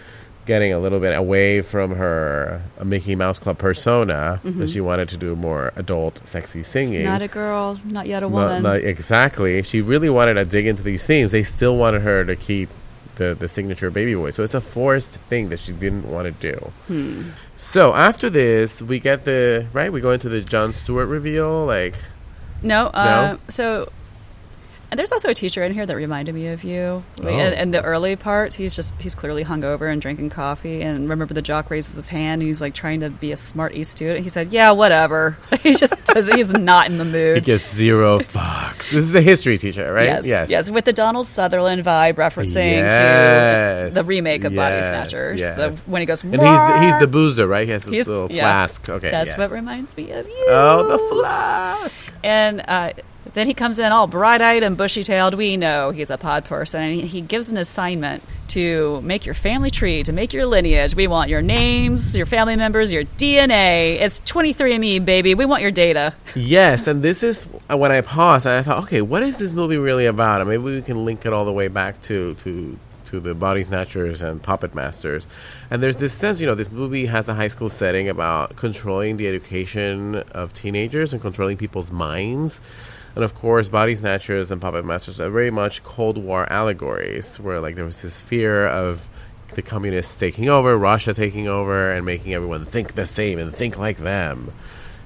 getting a little bit away from her Mickey Mouse Club persona, that she wanted to do more adult, sexy singing. not a girl, not yet a woman. not exactly. She really wanted to dig into these themes. They still wanted her to keep the, the signature baby voice. So it's a forced thing that she didn't want to do. Hmm. So after this, we get the right. We go into the Jon Stewart reveal. Like, no, uh, so. And there's also a teacher in here that reminded me of you. Oh. In, in the early parts, he's just he's clearly hungover and drinking coffee. And remember, the jock raises his hand. and He's like trying to be a smart E student. He said, "Yeah, whatever." he just does. He's not in the mood. he gives zero fucks. This is the history teacher, right? Yes, yes, yes, with the Donald Sutherland vibe referencing Yes. to the remake of Body Snatchers. yes. The, when he goes, And he's the, he's the boozer, right? He has this He's- little yeah. flask. Okay, That's yes. what reminds me of you. Oh, the flask. And uh, then he comes in all bright eyed and bushy tailed. We know he's a pod person. And he, gives an assignment to make your family tree, to make your lineage. We want your names, your family members, your DNA. It's 23andMe, baby. We want your data. Yes, and this is uh, when I paused and I thought, okay, what is this movie really about? And maybe we can link it all the way back to to to the Body Snatchers and Puppet Masters. And there's this sense, you know, this movie has a high school setting about controlling the education of teenagers and controlling people's minds. And of course, Body Snatchers and Puppet Masters are very much Cold War allegories, where like there was this fear of the communists taking over, Russia taking over, and making everyone think the same and think like them,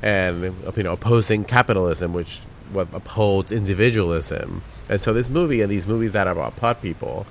and you know opposing capitalism, which what upholds individualism. And so this movie and these movies that are about plot people,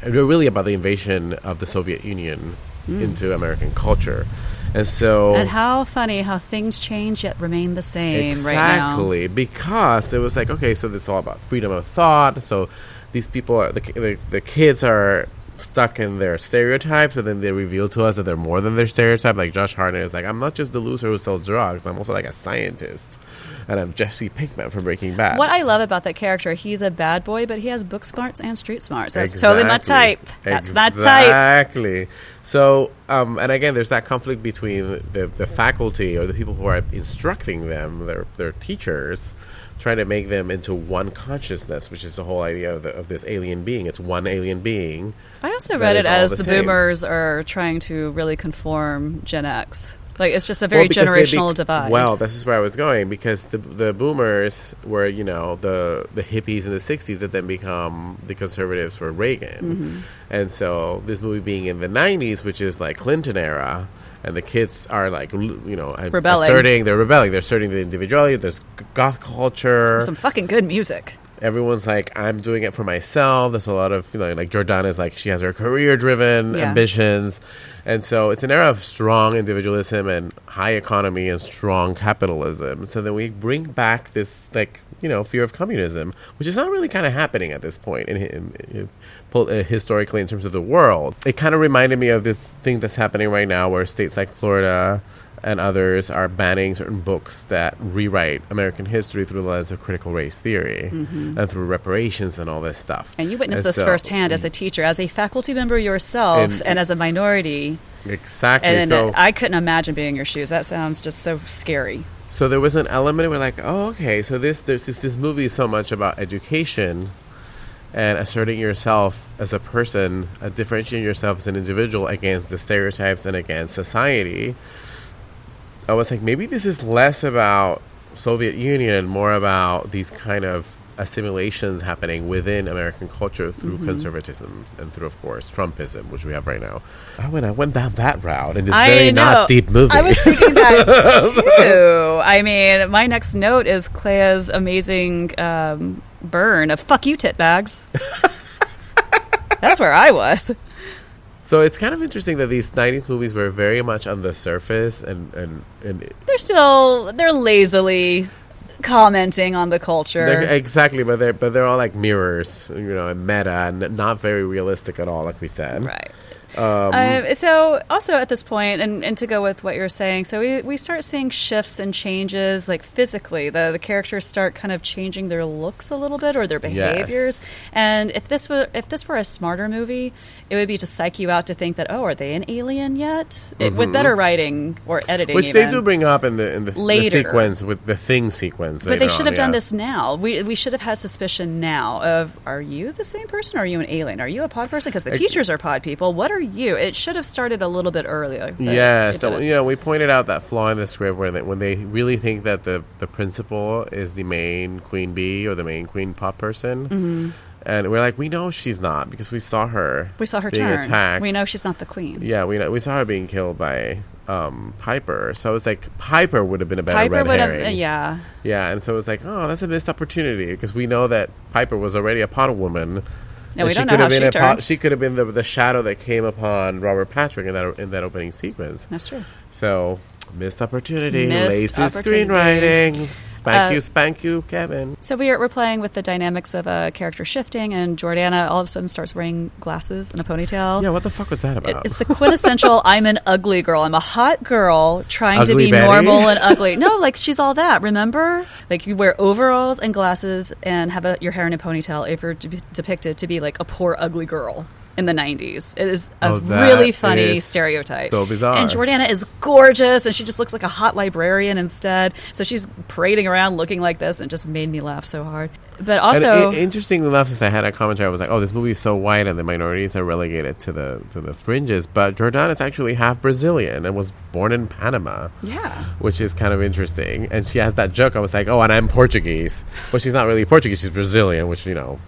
they're really about the invasion of the Soviet Union hmm. into American culture. And so And how funny how things change yet remain the same right now. Exactly, because it was like, okay, so this is all about freedom of thought. So these people, are, the, the the kids are stuck in their stereotypes, but then they reveal to us that they're more than their stereotype. Like Josh Hartnett is like, I'm not just the loser who sells drugs. I'm also like a scientist, and I'm Jesse Pinkman from Breaking Bad. What I love about that character, he's a bad boy, but he has book smarts and street smarts. That's totally my type. Exactly. That's my type. Exactly. So, um, and again, there's that conflict between the, the faculty or the people who are instructing them, their their teachers, trying to make them into one consciousness, which is the whole idea of, the, of this alien being. It's one alien being. I also read it as the the, boomers are trying to really conform Gen X. Like it's just a very Well, generational bec- divide. Well, this is where I was going because the the boomers were you know the the hippies in the '60s that then become the conservatives for Reagan, Mm-hmm. and so this movie being in the '90s, which is like Clinton era. And the kids are like, you know, Rebelling. asserting. They're rebelling. They're asserting the individuality. There's goth culture. some fucking good music. Everyone's like, I'm doing it for myself. There's a lot of, you know, like Jordana's like, she has her career driven Yeah. ambitions. And so it's an era of strong individualism and high economy and strong capitalism. So then we bring back this, like, you know, fear of communism, which is not really kind of happening at this point in, in, in, uh, historically in terms of the world. It kind of reminded me of this thing that's happening right now where states like Florida and others are banning certain books that rewrite American history through the lens of critical race theory and through reparations and all this stuff. Mm-hmm. And you witnessed And this so- firsthand as a teacher, as a faculty member yourself, And- and, as a minority. Exactly. And so, I couldn't imagine being in your shoes. That sounds just so scary. so there was an element where like, oh, okay, so this there's this, this movie is so much about education and asserting yourself as a person, uh, differentiating yourself as an individual against the stereotypes and against society. I was like, maybe this is less about Soviet Union and more about these kind of assimilations happening within American culture through Mm-hmm. conservatism and through, of course, Trumpism, which we have right now. I went, I went down that route in this I very know. not deep movie. I was thinking that too. I mean, my next note is Clea's amazing um, burn of "fuck you, tit bags." That's where I was. So it's kind of interesting that these '90s movies were very much on the surface, and and, and They're still they're lazily commenting on the culture. exactly, but they're but they're all like mirrors, you know, and meta, and not very realistic at all, like we said. Right. Um, so also at this point, and, and to go with what you're saying, so we, we start seeing shifts and changes, like physically. The the characters start kind of changing their looks a little bit or their behaviors. And if this were if this were a smarter movie, it would be to psych you out to think that oh, are they an alien yet? It, with better writing or editing, Mm-hmm. Which even. they do bring up in the in the, the Later. sequence with the thing sequence. But they should on, have done this now. We we should have had suspicion now of are you the same person? or Are you an alien? Are you a pod person? Because the teachers are pod people. What are you? It should have started a little bit earlier. Yeah, so you know, we pointed out that flaw in the script where they, when they really think that the the principal is the main queen bee or the main queen pod person, Mm-hmm. And we're like, we know she's not because we saw her. we saw her being turn. attacked. We know she's not the queen. Yeah, we know, we saw her being killed by um, Piper. So I was like, Piper would have been a better Piper red herring. uh, yeah. yeah, and so it was like, oh, that's a missed opportunity because we know that Piper was already a pod woman. And we she don't know could how have been she turned. she could have been the, the shadow that came upon Robert Patrick in that in that opening sequence. That's true. So missed opportunity, Missed lazy opportunity. screenwriting, spank Uh, you, spank you, Kevin. So we are, we're playing with the dynamics of a character shifting, and Jordana all of a sudden starts wearing glasses and a ponytail. Yeah, what the fuck was that It- about? It's the quintessential I'm an ugly girl. I'm a hot girl trying to be Betty? normal and ugly. No, like she's all that, remember? Like you wear overalls and glasses and have a, your hair in a ponytail if you're de- depicted to be like a poor ugly girl. In the 90s. It is a Oh, really funny stereotype. so bizarre. And Jordana is gorgeous, and she just looks like a hot librarian instead. So she's parading around looking like this, and it just made me laugh so hard. But also, i- interestingly enough, since I had a commentary, I was like, "Oh, this movie is so white, and the minorities are relegated to the to the fringes." But Jordana is actually half Brazilian and was born in Panama. yeah. which is kind of interesting. And she has that joke. I was like, oh, and I'm Portuguese. But she's not really Portuguese. She's Brazilian, which, you know.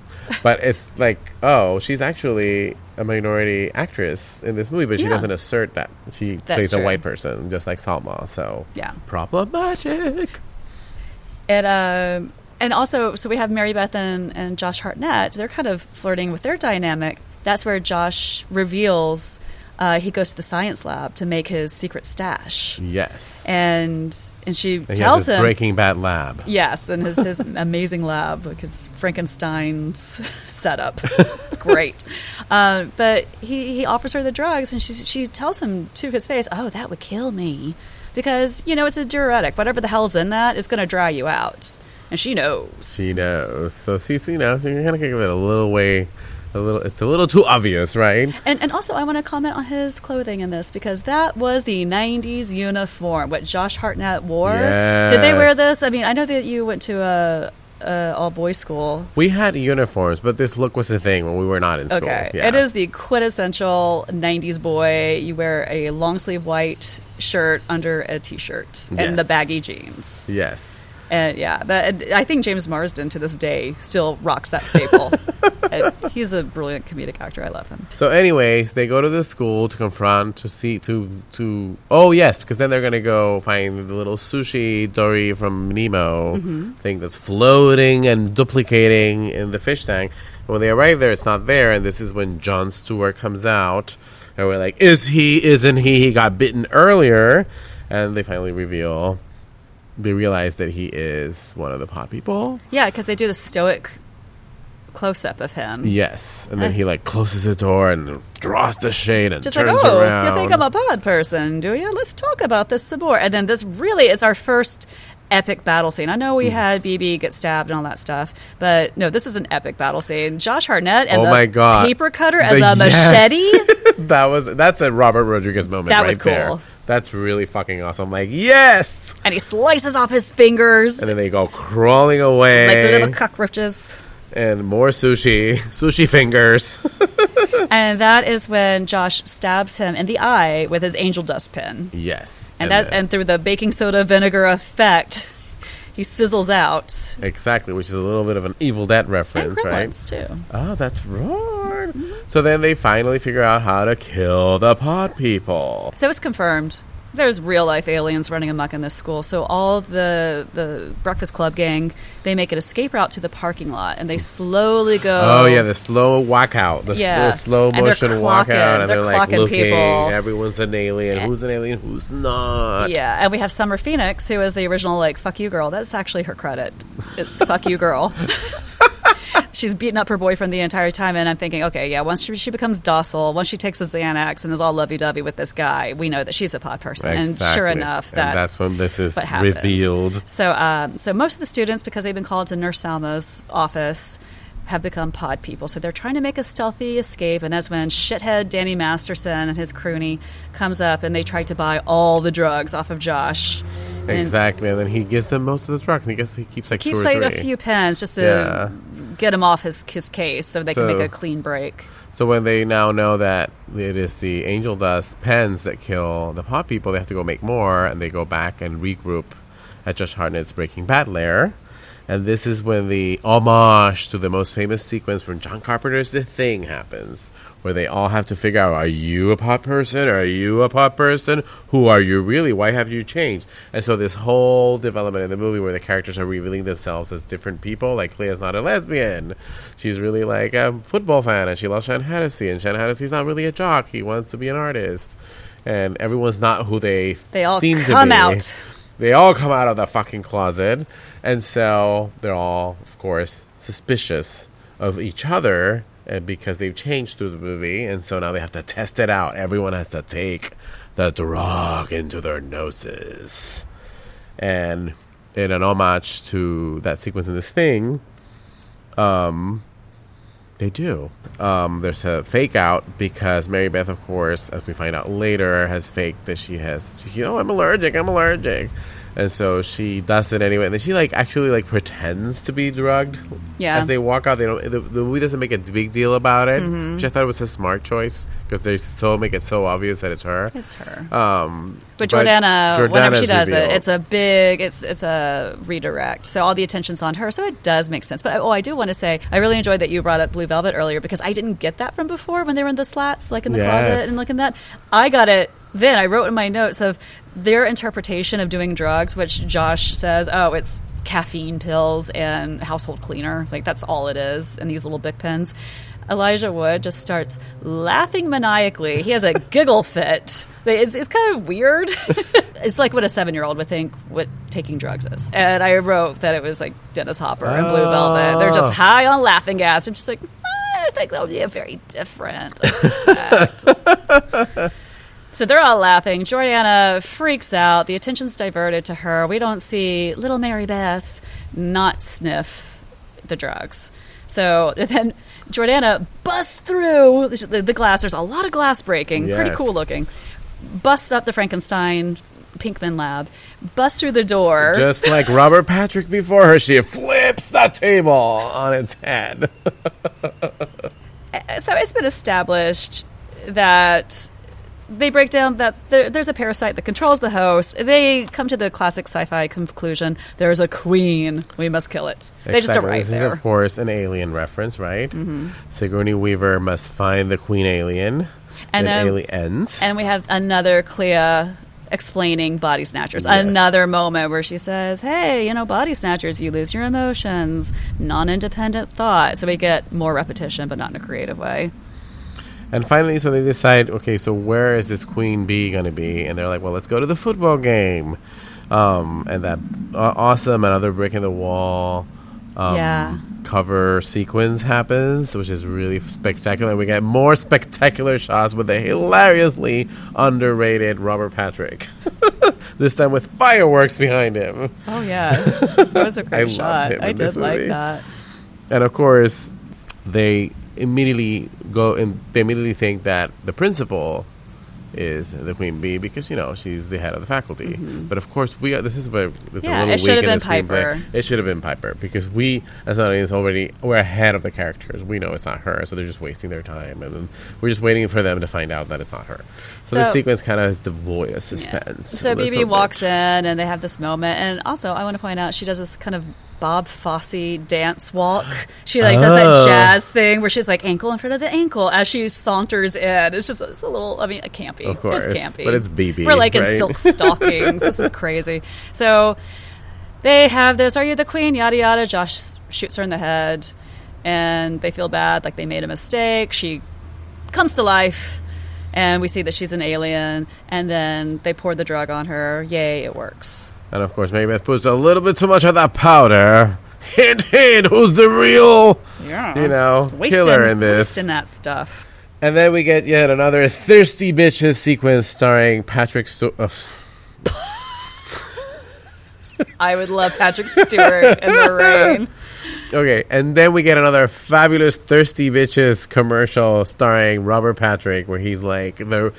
But it's like, oh, she's actually a minority actress in this movie, but she Yeah. doesn't assert that. She That's plays a white person, just like Salma. So, Yeah. problematic. It um and also so we have Mary Beth and, and Josh Hartnett. They're kind of flirting with their dynamic. That's where Josh reveals uh, he goes to the science lab to make his secret stash, Yes. and and she And tells him Breaking Bad lab. yes, and his his amazing lab, like his Frankenstein's setup. It's great, uh, but he he offers her the drugs, and she she tells him to his face, "Oh, that would kill me." Because you know it's a diuretic. Whatever the hell's in that is going to dry you out, and she knows. She knows. So she's, you know, you're kind of going to give it a little way, a little, it's a little too obvious, right? And, and also, I want to comment on his clothing in this because that was the '90s uniform, what Josh Hartnett wore. Did they wear this? I mean, I know that you went to a, a all boys school. We had uniforms, but this look was the thing when we were not in school. Okay, Yeah. it is the quintessential '90s boy. You wear a long sleeve white shirt under a t-shirt and Yes. the baggy jeans. Yes. And yeah, that, and I think James Marsden to this day still rocks that staple. And he's a brilliant comedic actor. I love him. So, anyways, they go to the school to confront to see to to. Oh yes, because then they're gonna go find the little sushi Dory from Nemo Mm-hmm. thing that's floating and duplicating in the fish tank. And when they arrive there, it's not there, and this is when Jon Stewart comes out, and we're like, "Is he? Isn't he? He got bitten earlier." And they finally reveal. They realize that he is one of the pod people. Yeah, because they do the stoic close up of him. Yes, and then he like closes the door and draws the shade and Just like, turns oh, around. you think I'm a bad person, do you? Let's talk about this some more. And then this really is our first epic battle scene. I know we mm. had Bebe get stabbed and all that stuff, but no, this is an epic battle scene. Josh Hartnett and oh the my god, paper cutter as The- a machete. yes. that was that's a Robert Rodriguez moment. That right was there. cool. That's really fucking awesome. Like yes, and he slices off his fingers and then they go crawling away, like the little cockroaches. And more sushi, sushi fingers. and that is when Josh stabs him in the eye with his angel dust pin. yes, And, that then- and through the baking soda vinegar effect, he sizzles out. exactly, which is a little bit of an Evil Dead And reference, right? too. Oh, that's right. So then they finally figure out how to kill the pod people. So it's confirmed. There's real life aliens running amok in this school. So all the the Breakfast Club gang they make an escape route to the parking lot and they slowly go. Oh yeah, the slow walk out, the Yeah. slow, slow motion walk clocking- out, and they're they're, like looking. people. Everyone's an alien. Who's an alien? Who's not? Yeah, and we have Summer Phoenix, who is the original like "fuck you, girl." That's actually her credit. It's "fuck you, girl." She's beating up her boyfriend the entire time, and I'm thinking, okay, yeah. Once she, she becomes docile, once she takes a Xanax and is all lovey-dovey with this guy, we know that she's a pod person. And sure Exactly. enough, And that's, that's when this is what revealed. So, um, so most of the students, because they've been called to Nurse Salma's office, have become pod people. So they're trying to make a stealthy escape, and that's when shithead Danny Masterson and his crony comes up, and they try to buy all the drugs off of Josh. Exactly, and then he gives them most of the drugs. And he guess he keeps like Keeps like a few pens just to Yeah. get him off his his case, so they can make a clean break. So when they now know that it is the angel dust pens that kill the pod people, they have to go make more, and they go back and regroup at Josh Hartnett's Breaking Bad lair. And this is when the homage to the most famous sequence from John Carpenter's The Thing happens, where they all have to figure out: Are you a pod person? Are you a pod person? Who are you really? Why have you changed? And so this whole development in the movie, where the characters are revealing themselves as different people, like Clea's not a lesbian, she's really like a football fan, and she loves Shan Hennessy, and Shan Hennessy's not really a jock; he wants to be an artist, and everyone's not who they They all seem come to be. out. They all come out of the fucking closet, and so they're all, of course, suspicious of each other, because they've changed through the movie, and so now they have to test it out. Everyone has to take the drug into their noses, and in an homage to that sequence in this thing, um, They do. Um, there's a fake out because Mary Beth, of course, as we find out later, has faked that she has. She's, oh, I'm allergic. I'm allergic. And so she does it anyway. And then she like actually like pretends to be drugged. Yeah. As they walk out, they don't. The, the movie doesn't make a big deal about it, which I thought was a smart choice because they so make it so obvious that it's her. It's her. Um, But Jordana, whenever she does it, it's a big, it's it's a redirect. So all the attention's on her. So it does make sense. But oh, I do want to say, I really enjoyed that you brought up Blue Velvet earlier because I didn't get that from before when they were in the slats, like in the Yes. closet and looking that. I got it then. I wrote in my notes of their interpretation of doing drugs, which Josh says, oh, it's caffeine pills and household cleaner. Like that's all it is, and these little Bic pens. Elijah Wood just starts laughing maniacally. He has a giggle fit. It's, it's kind of weird. it's like what a seven year old would think what taking drugs is. And I wrote that it was like Dennis Hopper and Blue Velvet. They're just Oh. high on laughing gas. I'm just like, "Ah, I think that would be a very different effect. So they're all laughing. Jordana freaks out. The attention's diverted to her. We don't see little Mary Beth not sniff the drugs. So then Jordana busts through the, the glass. There's a lot of glass breaking. Pretty cool looking. Busts up the Frankenstein Pinkman lab. Busts through the door. Just like Robert Patrick before her, she flips the table on its head. so it's been established that they break down that there, there's a parasite that controls the host. They come to the classic sci-fi conclusion: there's a queen. We must kill it. They just Exactly. arrive This is, of course, an alien reference, right? Mm-hmm. Sigourney Weaver must find the queen alien. And, And um, aliens. And we have another Clea explaining body snatchers. Yes. Another moment where she says, "Hey, you know, body snatchers, you lose your emotions, non-independent thought." So we get more repetition, but not in a creative way. And finally, so they decide, okay, so where is this queen bee going to be? And they're like, well, let's go to the football game. Um, and that uh, awesome another brick in the wall um, Yeah. cover sequence happens, which is really spectacular. We get more spectacular shots with the hilariously underrated Robert Patrick. this time with fireworks behind him. Oh yeah, that was a great loved shot. I did like that. And of course, they immediately go and they immediately think that the principal is the queen bee because you know she's the head of the faculty. Mm-hmm. But of course, we are, this is where there's Yeah, a little it weak in the screenplay. It should have been Piper because we as an audience already we're ahead of the characters. We know it's not her, so they're just wasting their time, and we're just waiting for them to find out that it's not her. So, the sequence kind of is devoid of Yeah. suspense. So a Bebe walks in, and they have this moment. And also, I want to point out she does this kind of Bob Fosse dance walk. She like does that Oh. jazz thing where she's like ankle in front of the ankle as she saunters in. It's just it's a little. I mean, campy. Of course, it's campy, but it's Bebe, We're like in silk stockings. this is crazy. So they have this. Are you the queen? Yada yada. Josh shoots her in the head, and they feel bad, like they made a mistake. She comes to life and we see that she's an alien and then they pour the drug on her yay it works And of course, Mary Beth puts a little bit too much of that powder. Hint, hint, who's the real, yeah you know, wasting, killer in this? wasting that stuff And then we get yet another thirsty bitches sequence starring Patrick. Sto- uh, i would love patrick stewart in the rain okay, and then we get another fabulous thirsty bitches commercial starring Robert Patrick, where he's like the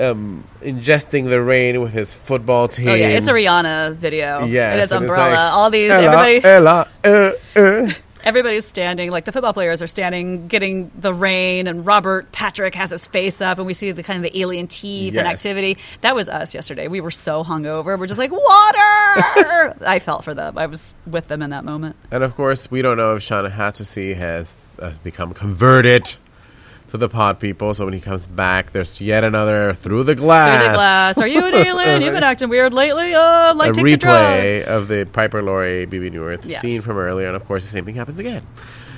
um ingesting the rain with his football team. oh yeah it's a rihanna video. Yeah, it is umbrella. like, all these Ella, everybody Ella, uh, uh. everybody's standing like the football players are standing getting the rain and robert patrick has his face up and we see the kind of the alien teeth and activity. That was us yesterday. We were so hungover. We're just like water! I felt for them. I was with them in that moment. And of course, we don't know if Shawn Hatosy has, has become converted to the pod people. So when he comes back, there's yet another through the glass, through the glass. Are you an alien? You've been acting weird lately. Uh, like a take the replay of the Piper Laurie Bebe Neuwirth Yes. scene from earlier. And of course, the same thing happens again.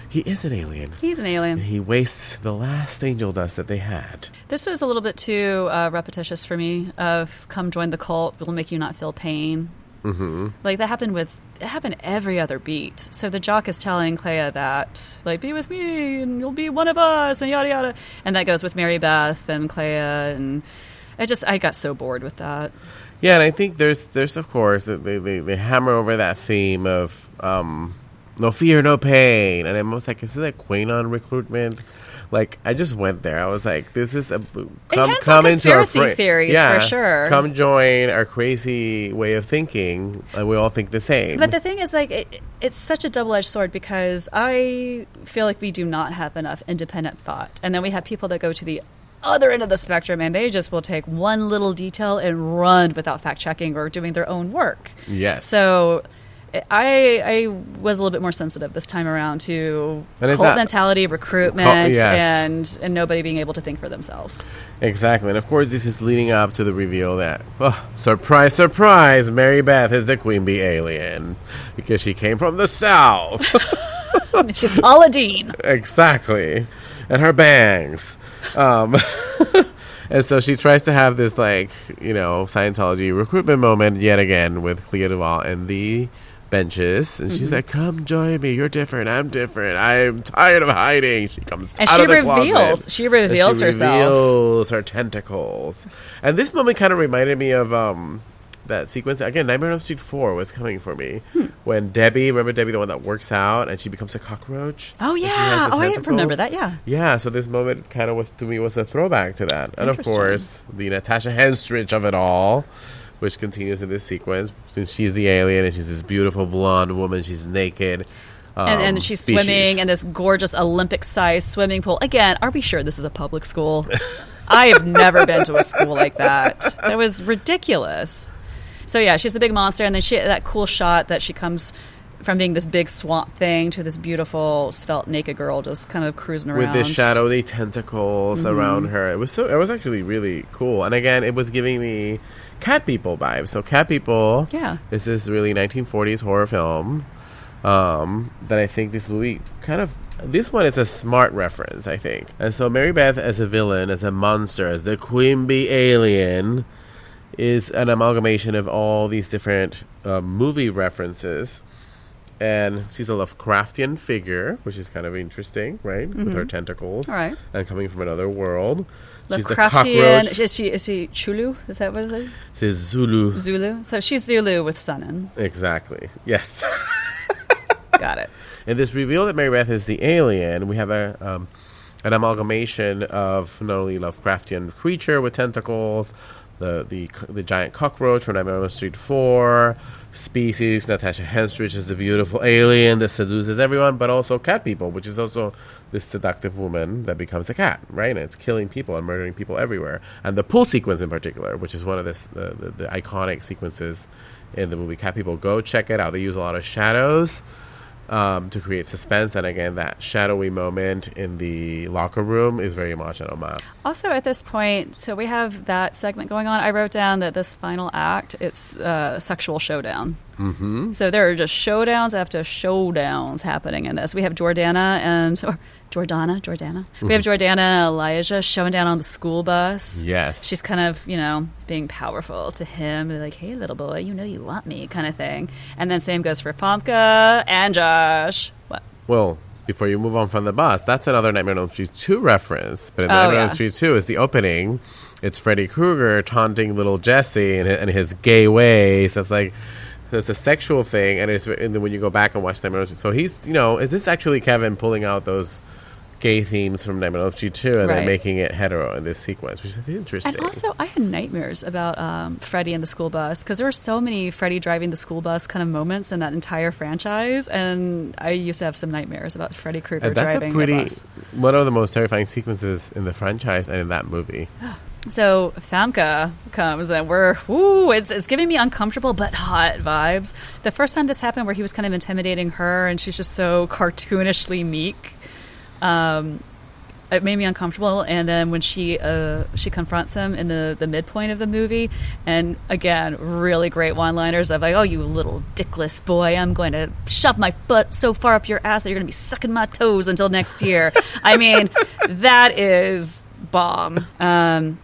He is an alien. He's an alien. He wastes the last angel dust that they had. This was a little bit too uh, repetitious for me. Of come join the cult. We'll make you not feel pain. Mm-hmm. Like that happened with it happened every other beat. So the jock is telling Clea that like be with me and you'll be one of us and yada yada. And that goes with Mary Beth and Clea and I just I got so bored with that. Yeah, and I think there's there's of course they they, they hammer over that theme of um, no fear, no pain. And I'm almost like, is it a QAnon recruitment? Like I just went there. I was like, "This is a come come into our conspiracy theories, yeah, for sure. Come join our crazy way of thinking, and we all think the same." But the thing is, like, it, it's such a double edged sword because I feel like we do not have enough independent thought. And then we have people that go to the other end of the spectrum and they just will take one little detail and run without fact checking or doing their own work. yes. So. I I was a little bit more sensitive this time around to cult that- mentality, recruitment, Cult- yes. and and nobody being able to think for themselves. Exactly. And of course, this is leading up to the reveal that, oh, surprise, surprise, Mary Beth is the Queen Bee alien because she came from the South. She's Aladdin. exactly. And her bangs. Um, and so she tries to have this, like, you know, Scientology recruitment moment yet again with Clea Duvall and the benches. And Mm-hmm. she's like, come join me. You're different. I'm different. I'm tired of hiding. She comes And out she of the reveals- closet. she reveals she herself. reveals her tentacles. And this moment kind of reminded me of um, that sequence. Again, Nightmare on Elm Street 4 was coming for me. Hmm. When Debbie, remember Debbie, the one that works out, and she becomes a cockroach? Oh And she has yeah. Oh, I remember that. Yeah. Yeah, so this moment kind of was to me was a throwback to that, and of course the Natasha Henstridge of it all, which continues in this sequence since she's the alien and she's this beautiful blonde woman. She's naked, um, and, and she's species. swimming in this gorgeous Olympic-sized swimming pool. Again, are we sure this is a public school? I have never been to a school like that. That was ridiculous. So yeah, she's the big monster, and then she that cool shot that she comes from being this big swamp thing to this beautiful svelte naked girl just kind of cruising around with the shadowy tentacles Mm-hmm. around her. It was so. It was actually really cool, and again, it was giving me Cat People vibes. So Cat People, Yeah. this is really 1940s horror film. Um, that I think this movie kind of this one is a smart reference, I think. And so Mary Beth as a villain, as a monster, as the Queen Bee alien, is an amalgamation of all these different uh, movie references. And she's a Lovecraftian figure, which is kind of interesting, right? With her tentacles, Mm-hmm. All right. and coming from another world. She's the Lovecraftian. Is she is she Cthulhu? Is that what is it? She's Zulu. Zulu. So she's Zulu with Sunin. Exactly. Yes. Got it. And this reveal that Mary Beth is the alien, we have a um, an amalgamation of not only Lovecraftian creature with tentacles, the the the giant cockroach from Nightmare on Elm Street Four, species Natasha Henstridge is the beautiful alien that seduces everyone, but also cat people, which is also this seductive woman that becomes a cat, right? And it's killing people and murdering people everywhere. And the pool sequence in particular, which is one of this, the, the the iconic sequences in the movie Cat People. Go check it out. They use a lot of shadows um, to create suspense. And again, that shadowy moment in the locker room is very much an homage. Also, at this point, so we have that segment going on. I wrote down that this final act it's uh, sexual showdown. Mm-hmm. So there are just showdowns after showdowns happening in this. We have Jordana and or Jordana, Jordana. We have mm-hmm. Jordana and Elijah showing down on the school bus. Yes. She's kind of, you know, being powerful to him, like, hey, little boy, you know you want me, kind of thing. And then same goes for Famke and Josh. What? Well, before you move on from the bus, that's another Nightmare on Elm Street 2 reference. But in Oh, Nightmare on Elm. Street 2 is the opening. It's Freddy Krueger taunting little Jesse and, his gay ways. It's like there's a sexual thing, and it's and then when you go back and watch Nightmare on Street, so he's you know, is this actually Kevin pulling out those gay themes from Nightmare on Elm Street 2 and Right. then making it hetero in this sequence, which is interesting. And also, I had nightmares about um, Freddie and the school bus because there were so many Freddie driving the school bus kind of moments in that entire franchise, and I used to have some nightmares about Freddy Krueger driving pretty the bus. one of the most terrifying sequences in the franchise and in that movie. So Famke comes and we're ooh, it's it's giving me uncomfortable but hot vibes. The first time this happened, where he was kind of intimidating her, and she's just so cartoonishly meek. Um, it made me uncomfortable, and then when she uh, she confronts him in the, the midpoint of the movie, and again, really great one liners of like, "Oh, you little dickless boy, I'm going to shove my butt so far up your ass that you're going to be sucking my toes until next year." I mean, that is bomb. Um,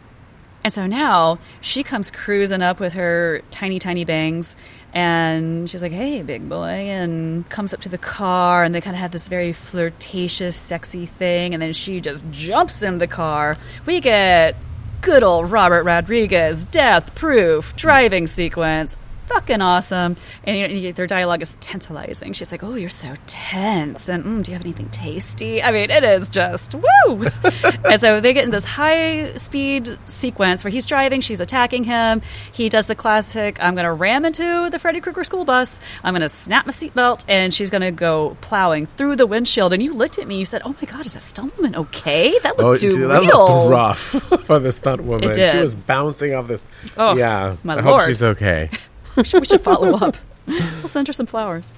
and so now she comes cruising up with her tiny, tiny bangs, and she's like, "Hey, big boy," and comes up to the car, and they kind of have this very flirtatious, sexy thing, and then she just jumps in the car. We get good old Robert Rodriguez death proof driving sequence. Fucking awesome. And you know, their dialogue is tantalizing. She's like, "Oh, you're so tense," and mm, "Do you have anything tasty?" I mean, it is just woo. and so they get in this high speed sequence where he's driving, she's attacking him. He does the classic, "I'm going to ram into the Freddy Krueger school bus. I'm going to snap my seatbelt," and she's going to go plowing through the windshield. And you looked at me, you said, "Oh my god, is that stunt woman okay? That looked too see, real." that looked rough for the stunt woman. She was bouncing off this. Oh, yeah, my I lord. hope she's okay. we, should, we should follow up. We'll send her some flowers.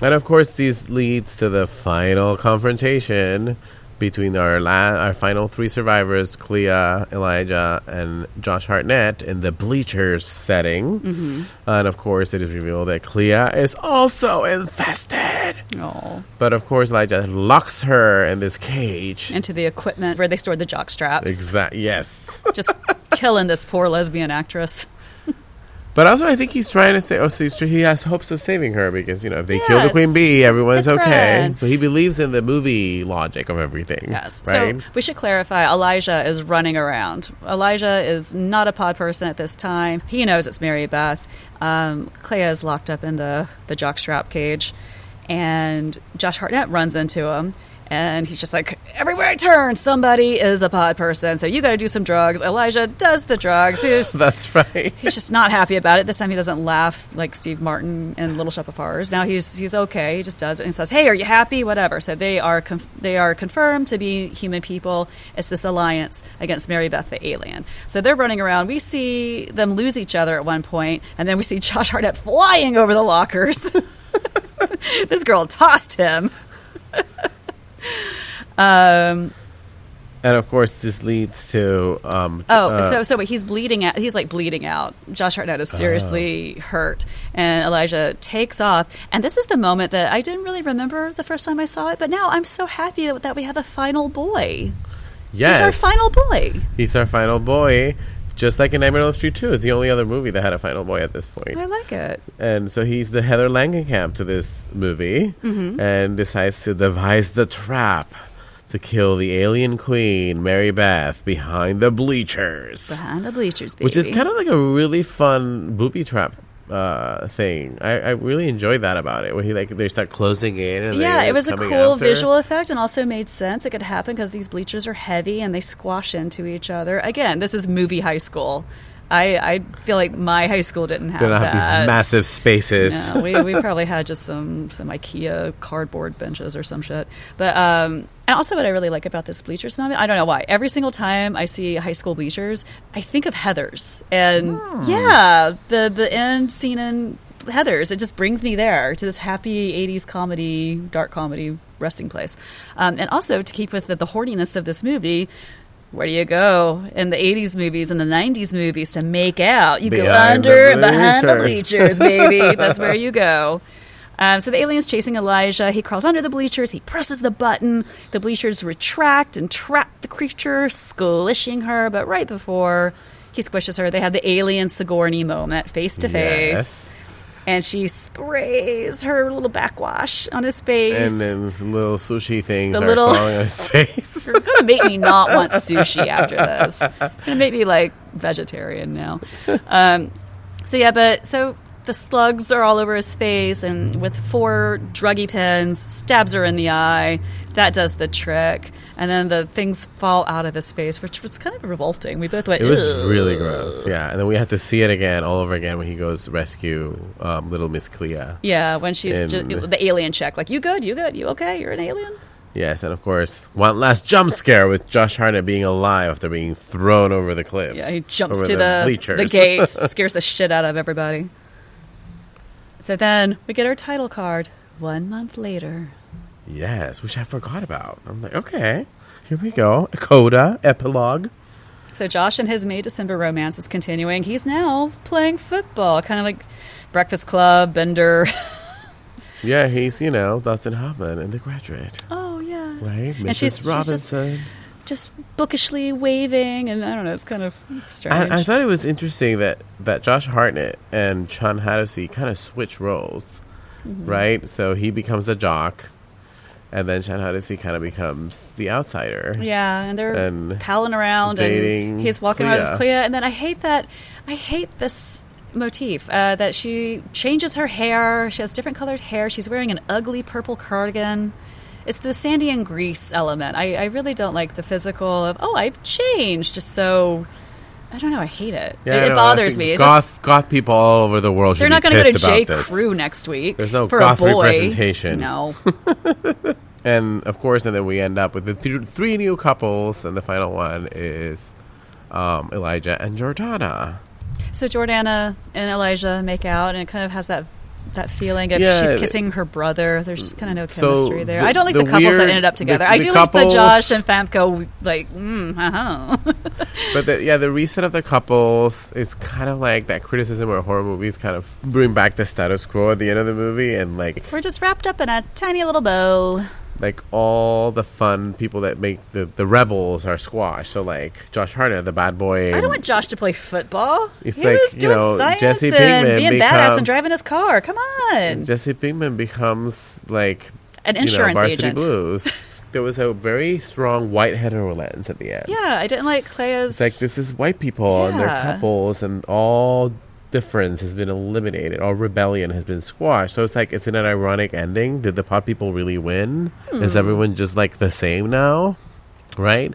And of course, this leads to the final confrontation between our la- our final three survivors, Clea, Elijah, and Josh Hartnett, in the bleachers setting. Mm-hmm. And of course, it is revealed that Clea is also infested. Oh. But of course, Elijah locks her in this cage. Into the equipment where they stored the jock straps. Exactly. Yes. Just killing this poor lesbian actress. But also, I think he's trying to say, oh, so he has hopes of saving her because, you know, if they kill the Queen Bee, everyone's okay. friend. So he believes in the movie logic of everything. Yes. Right? So we should clarify Elijah is running around. Elijah is not a pod person at this time. He knows it's Mary Beth. Um, Clea is locked up in the, the jockstrap cage. And Josh Hartnett runs into him. And he's just like, everywhere I turn, somebody is a pod person. So you got to do some drugs. Elijah does the drugs. He's, That's right. he's just not happy about it. This time he doesn't laugh like Steve Martin in Little Shop of Horrors. Now he's he's okay. He just does it and says, "Hey, are you happy? Whatever." So they are conf- they are confirmed to be human people. It's this alliance against Mary Beth the alien. So they're running around. We see them lose each other at one point, and then we see Josh Hartnett flying over the lockers. this girl tossed him. um, And of course, this leads to. Um, Oh, uh, so so wait, he's bleeding out. He's like bleeding out. Josh Hartnett is seriously hurt, and Elijah takes off. And this is the moment that I didn't really remember the first time I saw it, but now I'm so happy that, that we have a final boy. yes. It's our final boy. He's our final boy. Just like in Nightmare on Elm Street 2 is the only other movie that had a final boy at this point. I like it. And so he's the Heather Langenkamp to this movie Mm-hmm. and decides to devise the trap to kill the alien queen, Mary Beth, behind the bleachers. Behind the bleachers, baby. Which is kind of like a really fun booby trap uh, thing. I, I really enjoyed that about it. When he like they start closing in and yeah, it was a cool after. visual effect and also made sense. It could happen because these bleachers are heavy and they squash into each other. Again, this is movie high school. I, I feel like my high school didn't have don't have that. these massive spaces. No, we, we probably had just some some IKEA cardboard benches or some shit. But um, and also what I really like about this bleachers moment, I don't know why. Every single time I see high school bleachers, I think of Heather's, and Hmm. yeah, the the end scene in Heather's. It just brings me there to this happy '80s comedy, dark comedy resting place. Um, and also to keep with the, the horniness of this movie. Where do you go in the 80s movies and the 90s movies to make out? You go Behind the under, behind the bleachers, baby. That's where you go. Um, so the alien's chasing Elijah. He crawls under the bleachers. He presses the button. The bleachers retract and trap the creature, squishing her. But right before he squishes her, they have the alien Sigourney moment, face to face. And she sprays her little backwash on his face. And then little sushi things The are little- falling on his face. You're gonna make me not want sushi after this. You're gonna make me like vegetarian now. Um, so yeah, but so the slugs are all over his face, and with four druggy pins, stabs her in the eye. That does the trick, and then the things fall out of his face, which was kind of revolting. We both went. It was "Ugh." really gross. Yeah, and then we have to see it again, all over again, when he goes rescue um, little Miss Clea. Yeah, when she's And- ju- the alien check, like you good, you good, you okay, you're an alien. Yes, and of course, one last jump scare with Josh Hartnett being alive after being thrown over the cliff. Yeah, he jumps to the bleachers. the gate, scares the shit out of everybody. So then we get our title card one month later. yes, which I forgot about. I'm like, okay, here we go. Coda epilogue. So Josh and his May December romance is continuing. He's now playing football, kind of like Breakfast Club, Bender. Yeah, he's you know Dustin Hoffman in The Graduate, Oh yes, right? And Mrs. she's, she's just, Robinson. Just bookishly waving, and I don't know. It's kind of strange. I, I thought it was interesting that, that Josh Hartnett and Shawn Hatosy kind of switch roles, Mm-hmm. right? So he becomes a jock, and then Shawn Hatosy kind of becomes the outsider. Yeah, and they're And palling around, dating and he's walking around with Clea. Clea. And then I hate that. I hate this motif uh, that she changes her hair. She has different colored hair. She's wearing an ugly purple cardigan. It's the Sandy and Grease element. I, I really don't like the physical of oh I've changed. Just so I don't know. I hate it. Yeah, it, it bothers me. It's Goth just- goth people all over the world. they're not be going to go to J. this. Crew next week. There's no for goth a boy. representation. No. And of course, and then we end up with the th- three new couples, and the final one is um, Elijah and Jordana. So Jordana and Elijah make out, and it kind of has that that feeling of Yeah. she's kissing her brother. There's just kind of no So chemistry there. the- I don't like the, the couples that ended up together. the I do like the Josh and Famke, like, mm, uh-huh. But the, yeah, the reset of the couples is kind of like that criticism where horror movies kind of bring back the status quo at the end of the movie, and like We're just wrapped up in a tiny little bow. Like all the fun people that make the the rebels are squashed. So like Josh Hartnett, the bad boy. I don't want Josh to play football. It's he like, was you doing know, science Jesse and being become- badass and driving his car. Come on, Jesse Pinkman becomes like an you know, insurance agent. Blues. there was a very strong white hetero lens at the end. Yeah, I didn't like Clea's. It's like this is white people and their Yeah. couples and all difference has been eliminated. All rebellion has been squashed. So it's like it's in an ironic ending. Did the pod people really win? Hmm. Is everyone just like the same now? Right?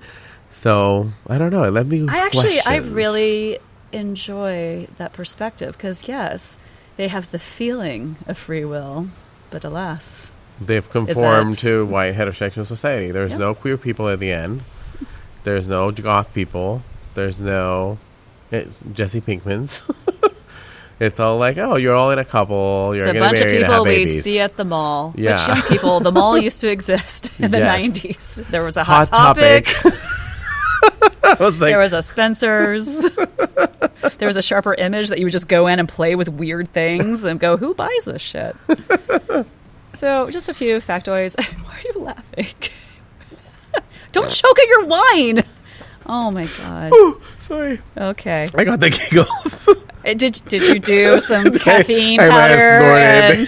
So I don't know. Let me. I actually, I really enjoy that perspective because yes, they have the feeling of free will, but alas, They've conformed that- to white heterosexual society. There's Yep. no queer people at the end. There's no goth people. There's no it's Jesse Pinkmans. it's all like, oh, you're all in a couple. You're it's a bunch of people we'd see at the mall. Yeah. Which young people, the mall used to exist in the Yes. '90s. There was a hot, Hot topic. topic. I was like, There was a Spencer's. there was a sharper image that you would just go in and play with weird things and go, "Who buys this shit?" so, just a few factoids. Why are you laughing? Don't choke at your wine. Oh my god. sorry, Okay. I got the giggles. Uh, Did did you do some caffeine I powder and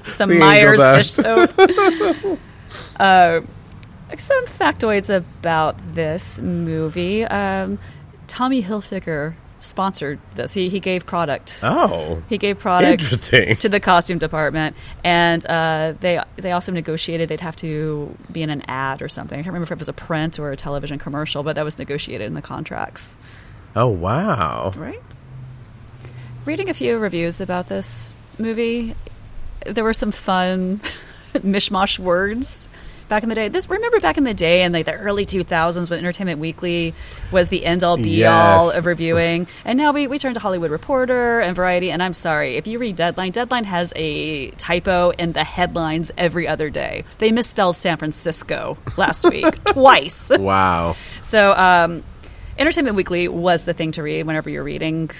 some Myers dish soap? uh, some factoids about this movie. Um, Tommy Hilfiger sponsored this. He he gave product. oh, He gave products to the costume department, and uh, they they also negotiated they'd have to be in an ad or something. I can't remember if it was a print or a television commercial, but that was negotiated in the contracts. oh, wow. Right. Reading a few reviews about this movie, there were some fun mishmash words back in the day. This remember back in the day in like the early 2000s when Entertainment Weekly was the end all be all of reviewing, and now we we turn to Hollywood Reporter and Variety. And I'm sorry if you read Deadline, Deadline has a typo in the headlines every other day. They misspelled San Francisco last week twice. Wow. So, um, Entertainment Weekly was the thing to read whenever you're reading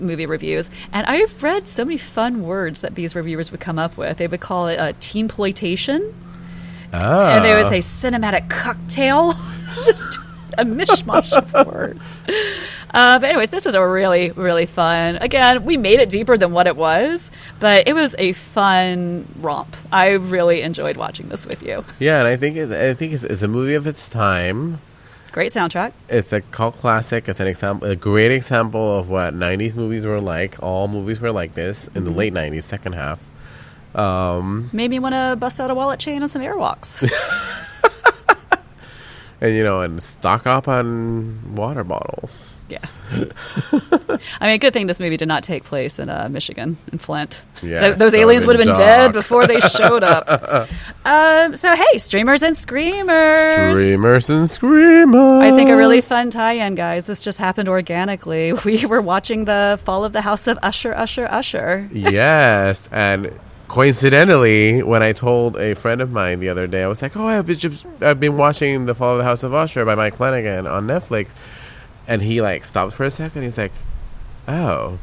movie reviews. And I've read so many fun words that these reviewers would come up with. They would call it a teen ploitation, Oh. and they would say cinematic cocktail. Just a mishmash of words. Uh, but anyways, this was a really, really fun. Again, we made it deeper than what it was, but it was a fun romp. I really enjoyed watching this with you. Yeah, and I think it, I think it's, it's a movie of its time. Great soundtrack. It's a cult classic. It's an example, a great example of what '90s movies were like. All movies were like this in Mm-hmm. the late '90s, second half. Made me want to bust out a wallet chain and some airwalks. and you know, and stock up on water bottles. Yeah. I mean, good thing this movie did not take place in uh, Michigan, in Flint. Yes, Th- those aliens would would've been been dead before they showed up. um, so, hey, streamers and screamers. Streamers and screamers. I think a really fun tie-in, guys. This just happened organically. We were watching the Fall of the House of Usher, Usher, Usher. yes, and coincidentally, when I told a friend of mine the other day, I was like, "Oh, I've been, just, I've been watching The Fall of the House of Usher by Mike Flanagan on Netflix," and he like stops for a second. He's like, "Oh."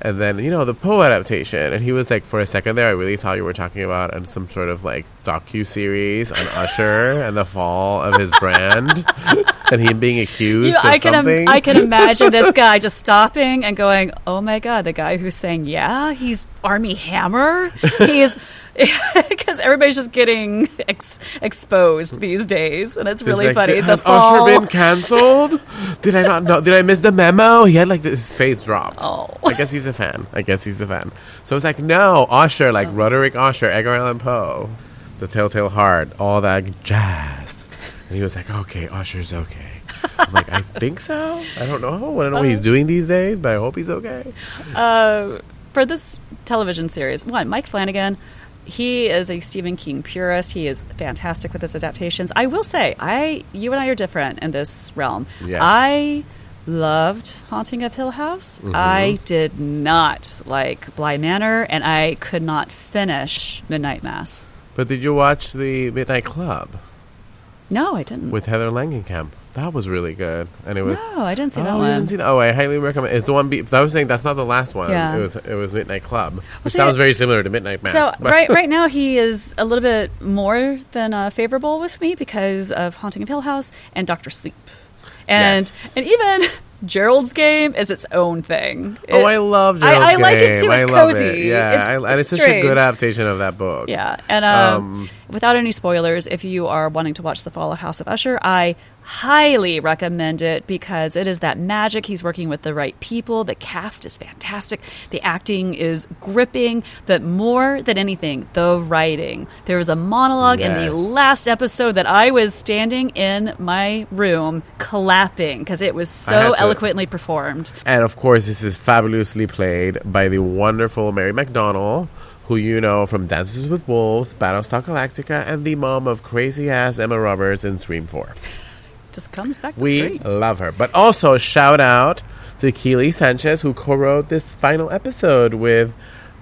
And then you know the Poe adaptation, and he was like, for a second there, I really thought you were talking about uh, some sort of like docu series on Usher and the fall of his brand. and him being accused You know, I can im- I can imagine this guy just stopping and going, "Oh my god, the guy who's saying yeah, he's Armie Hammer. He's because everybody's just getting ex- exposed these days, and it's really like, funny. "Did- The Has fall. Usher been canceled? Did I not know? Did I miss the memo? He had like his face dropped. Oh. I guess he's a fan. I guess he's a fan. So it's like no Usher, like oh. Roderick Usher, Edgar Allan Poe, The Telltale Heart, all that jazz. And he was like, okay, Usher's okay. I'm like, I think so. I don't know. I don't know what he's doing these days, but I hope he's okay. uh, for this television series, one, Mike Flanagan, he is a Stephen King purist. He is fantastic with his adaptations. I will say, I, you and I are different in this realm. Yes. I loved Haunting of Hill House. Mm-hmm. I did not like Bly Manor, and I could not finish Midnight Mass. But did you watch the Midnight Club No, I didn't. with Heather Langenkamp? That was really good, and it was. no, I didn't see oh, that one. didn't see that? Oh, I highly recommend. It's the one. Be- I was saying that's not the last one. Yeah. It was. It was Midnight Club, which see, sounds very similar to Midnight Mass. So right right now he is a little bit more than uh, favorable with me because of Haunting of Hill House and Doctor Sleep, and Yes. and even Gerald's Game is its own thing. Oh, I love. I- Gerald's I like it too. It's I love cozy. It. Yeah, It's- I, and it's it's such a good adaptation of that book. Yeah, and um, Um, without any spoilers, if you are wanting to watch The Fall of House of Usher, I highly recommend it because it is that magic. He's working with the right people. The cast is fantastic. The acting is gripping. But more than anything, the writing. There was a monologue in the last episode that I was standing in my room clapping because it was so to- eloquently performed. And of course, this is fabulously played by the wonderful Mary McDonnell, who you know from Dances with Wolves, Battlestar Galactica, and the mom of crazy ass Emma Roberts in Scream 4. Just comes back We love her. But also, shout out to Kiele Sanchez, who co wrote this final episode with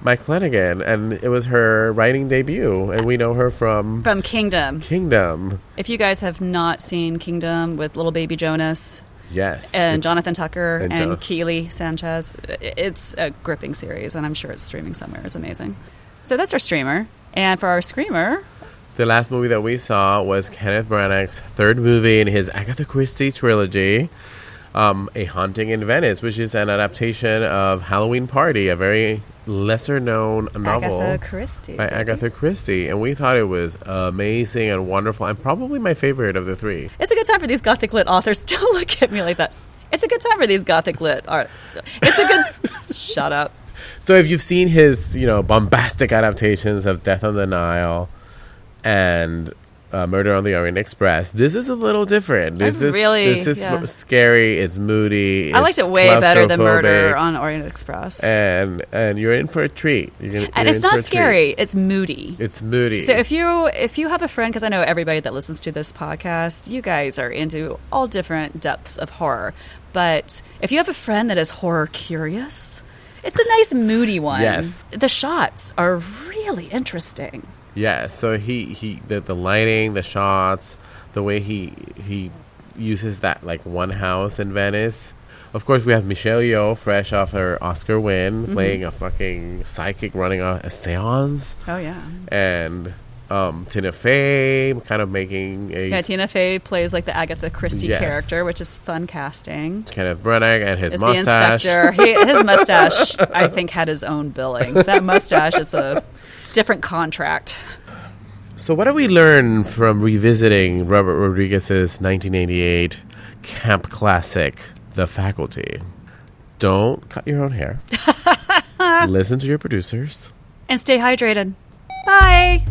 Mike Flanagan. And it was her writing debut. And we know her from From Kingdom. Kingdom. If you guys have not seen Kingdom with little baby Jonas Yes. and Jonathan Tucker and and. Kiele Sanchez, it's a gripping series, and I'm sure it's streaming somewhere. It's amazing. So that's our streamer. And for our screamer, The last movie that we saw was Kenneth Branagh's third movie in his Agatha Christie trilogy, um, A Haunting in Venice, which is an adaptation of Halloween Party, a very lesser known novel Agatha Christie. by Agatha Christie. And we thought it was amazing and wonderful, and probably my favorite of the three. It's a good time for these gothic lit authors. Don't look at me like that. It's a good time for these gothic lit art. It's a good. Shut up. So if you've seen his, you know, bombastic adaptations of Death on the Nile and uh, Murder on the Orient Express, this is a little different. This I'm is really- this is yeah. scary. It's moody. I liked it way better than Murder on Orient Express. and and you're in for a treat. Gonna, and it's not scary. It's moody. It's moody. So if you if you have a friend, because I know everybody that listens to this podcast, you guys are into all different depths of horror. But if you have a friend that is horror curious, it's a nice moody one. Yes. the shots are really interesting. Yeah, so he he the, the lighting, the shots, the way he he uses that like one house in Venice. Of course, we have Michelle Yeoh, fresh off her Oscar win, Mm-hmm. playing a fucking psychic running a, a séance, Oh yeah, and um, Tina Fey kind of making a yeah. Tina Fey plays like the Agatha Christie Yes. character, which is fun casting. Kenneth Branagh and his Is the mustache. inspector? He, his mustache, I think, had his own billing. That mustache is a different contract. So, what do we learn from revisiting Robert Rodriguez's 1988 camp classic, The Faculty? Don't cut your own hair. Listen to your producers. And stay hydrated. Bye.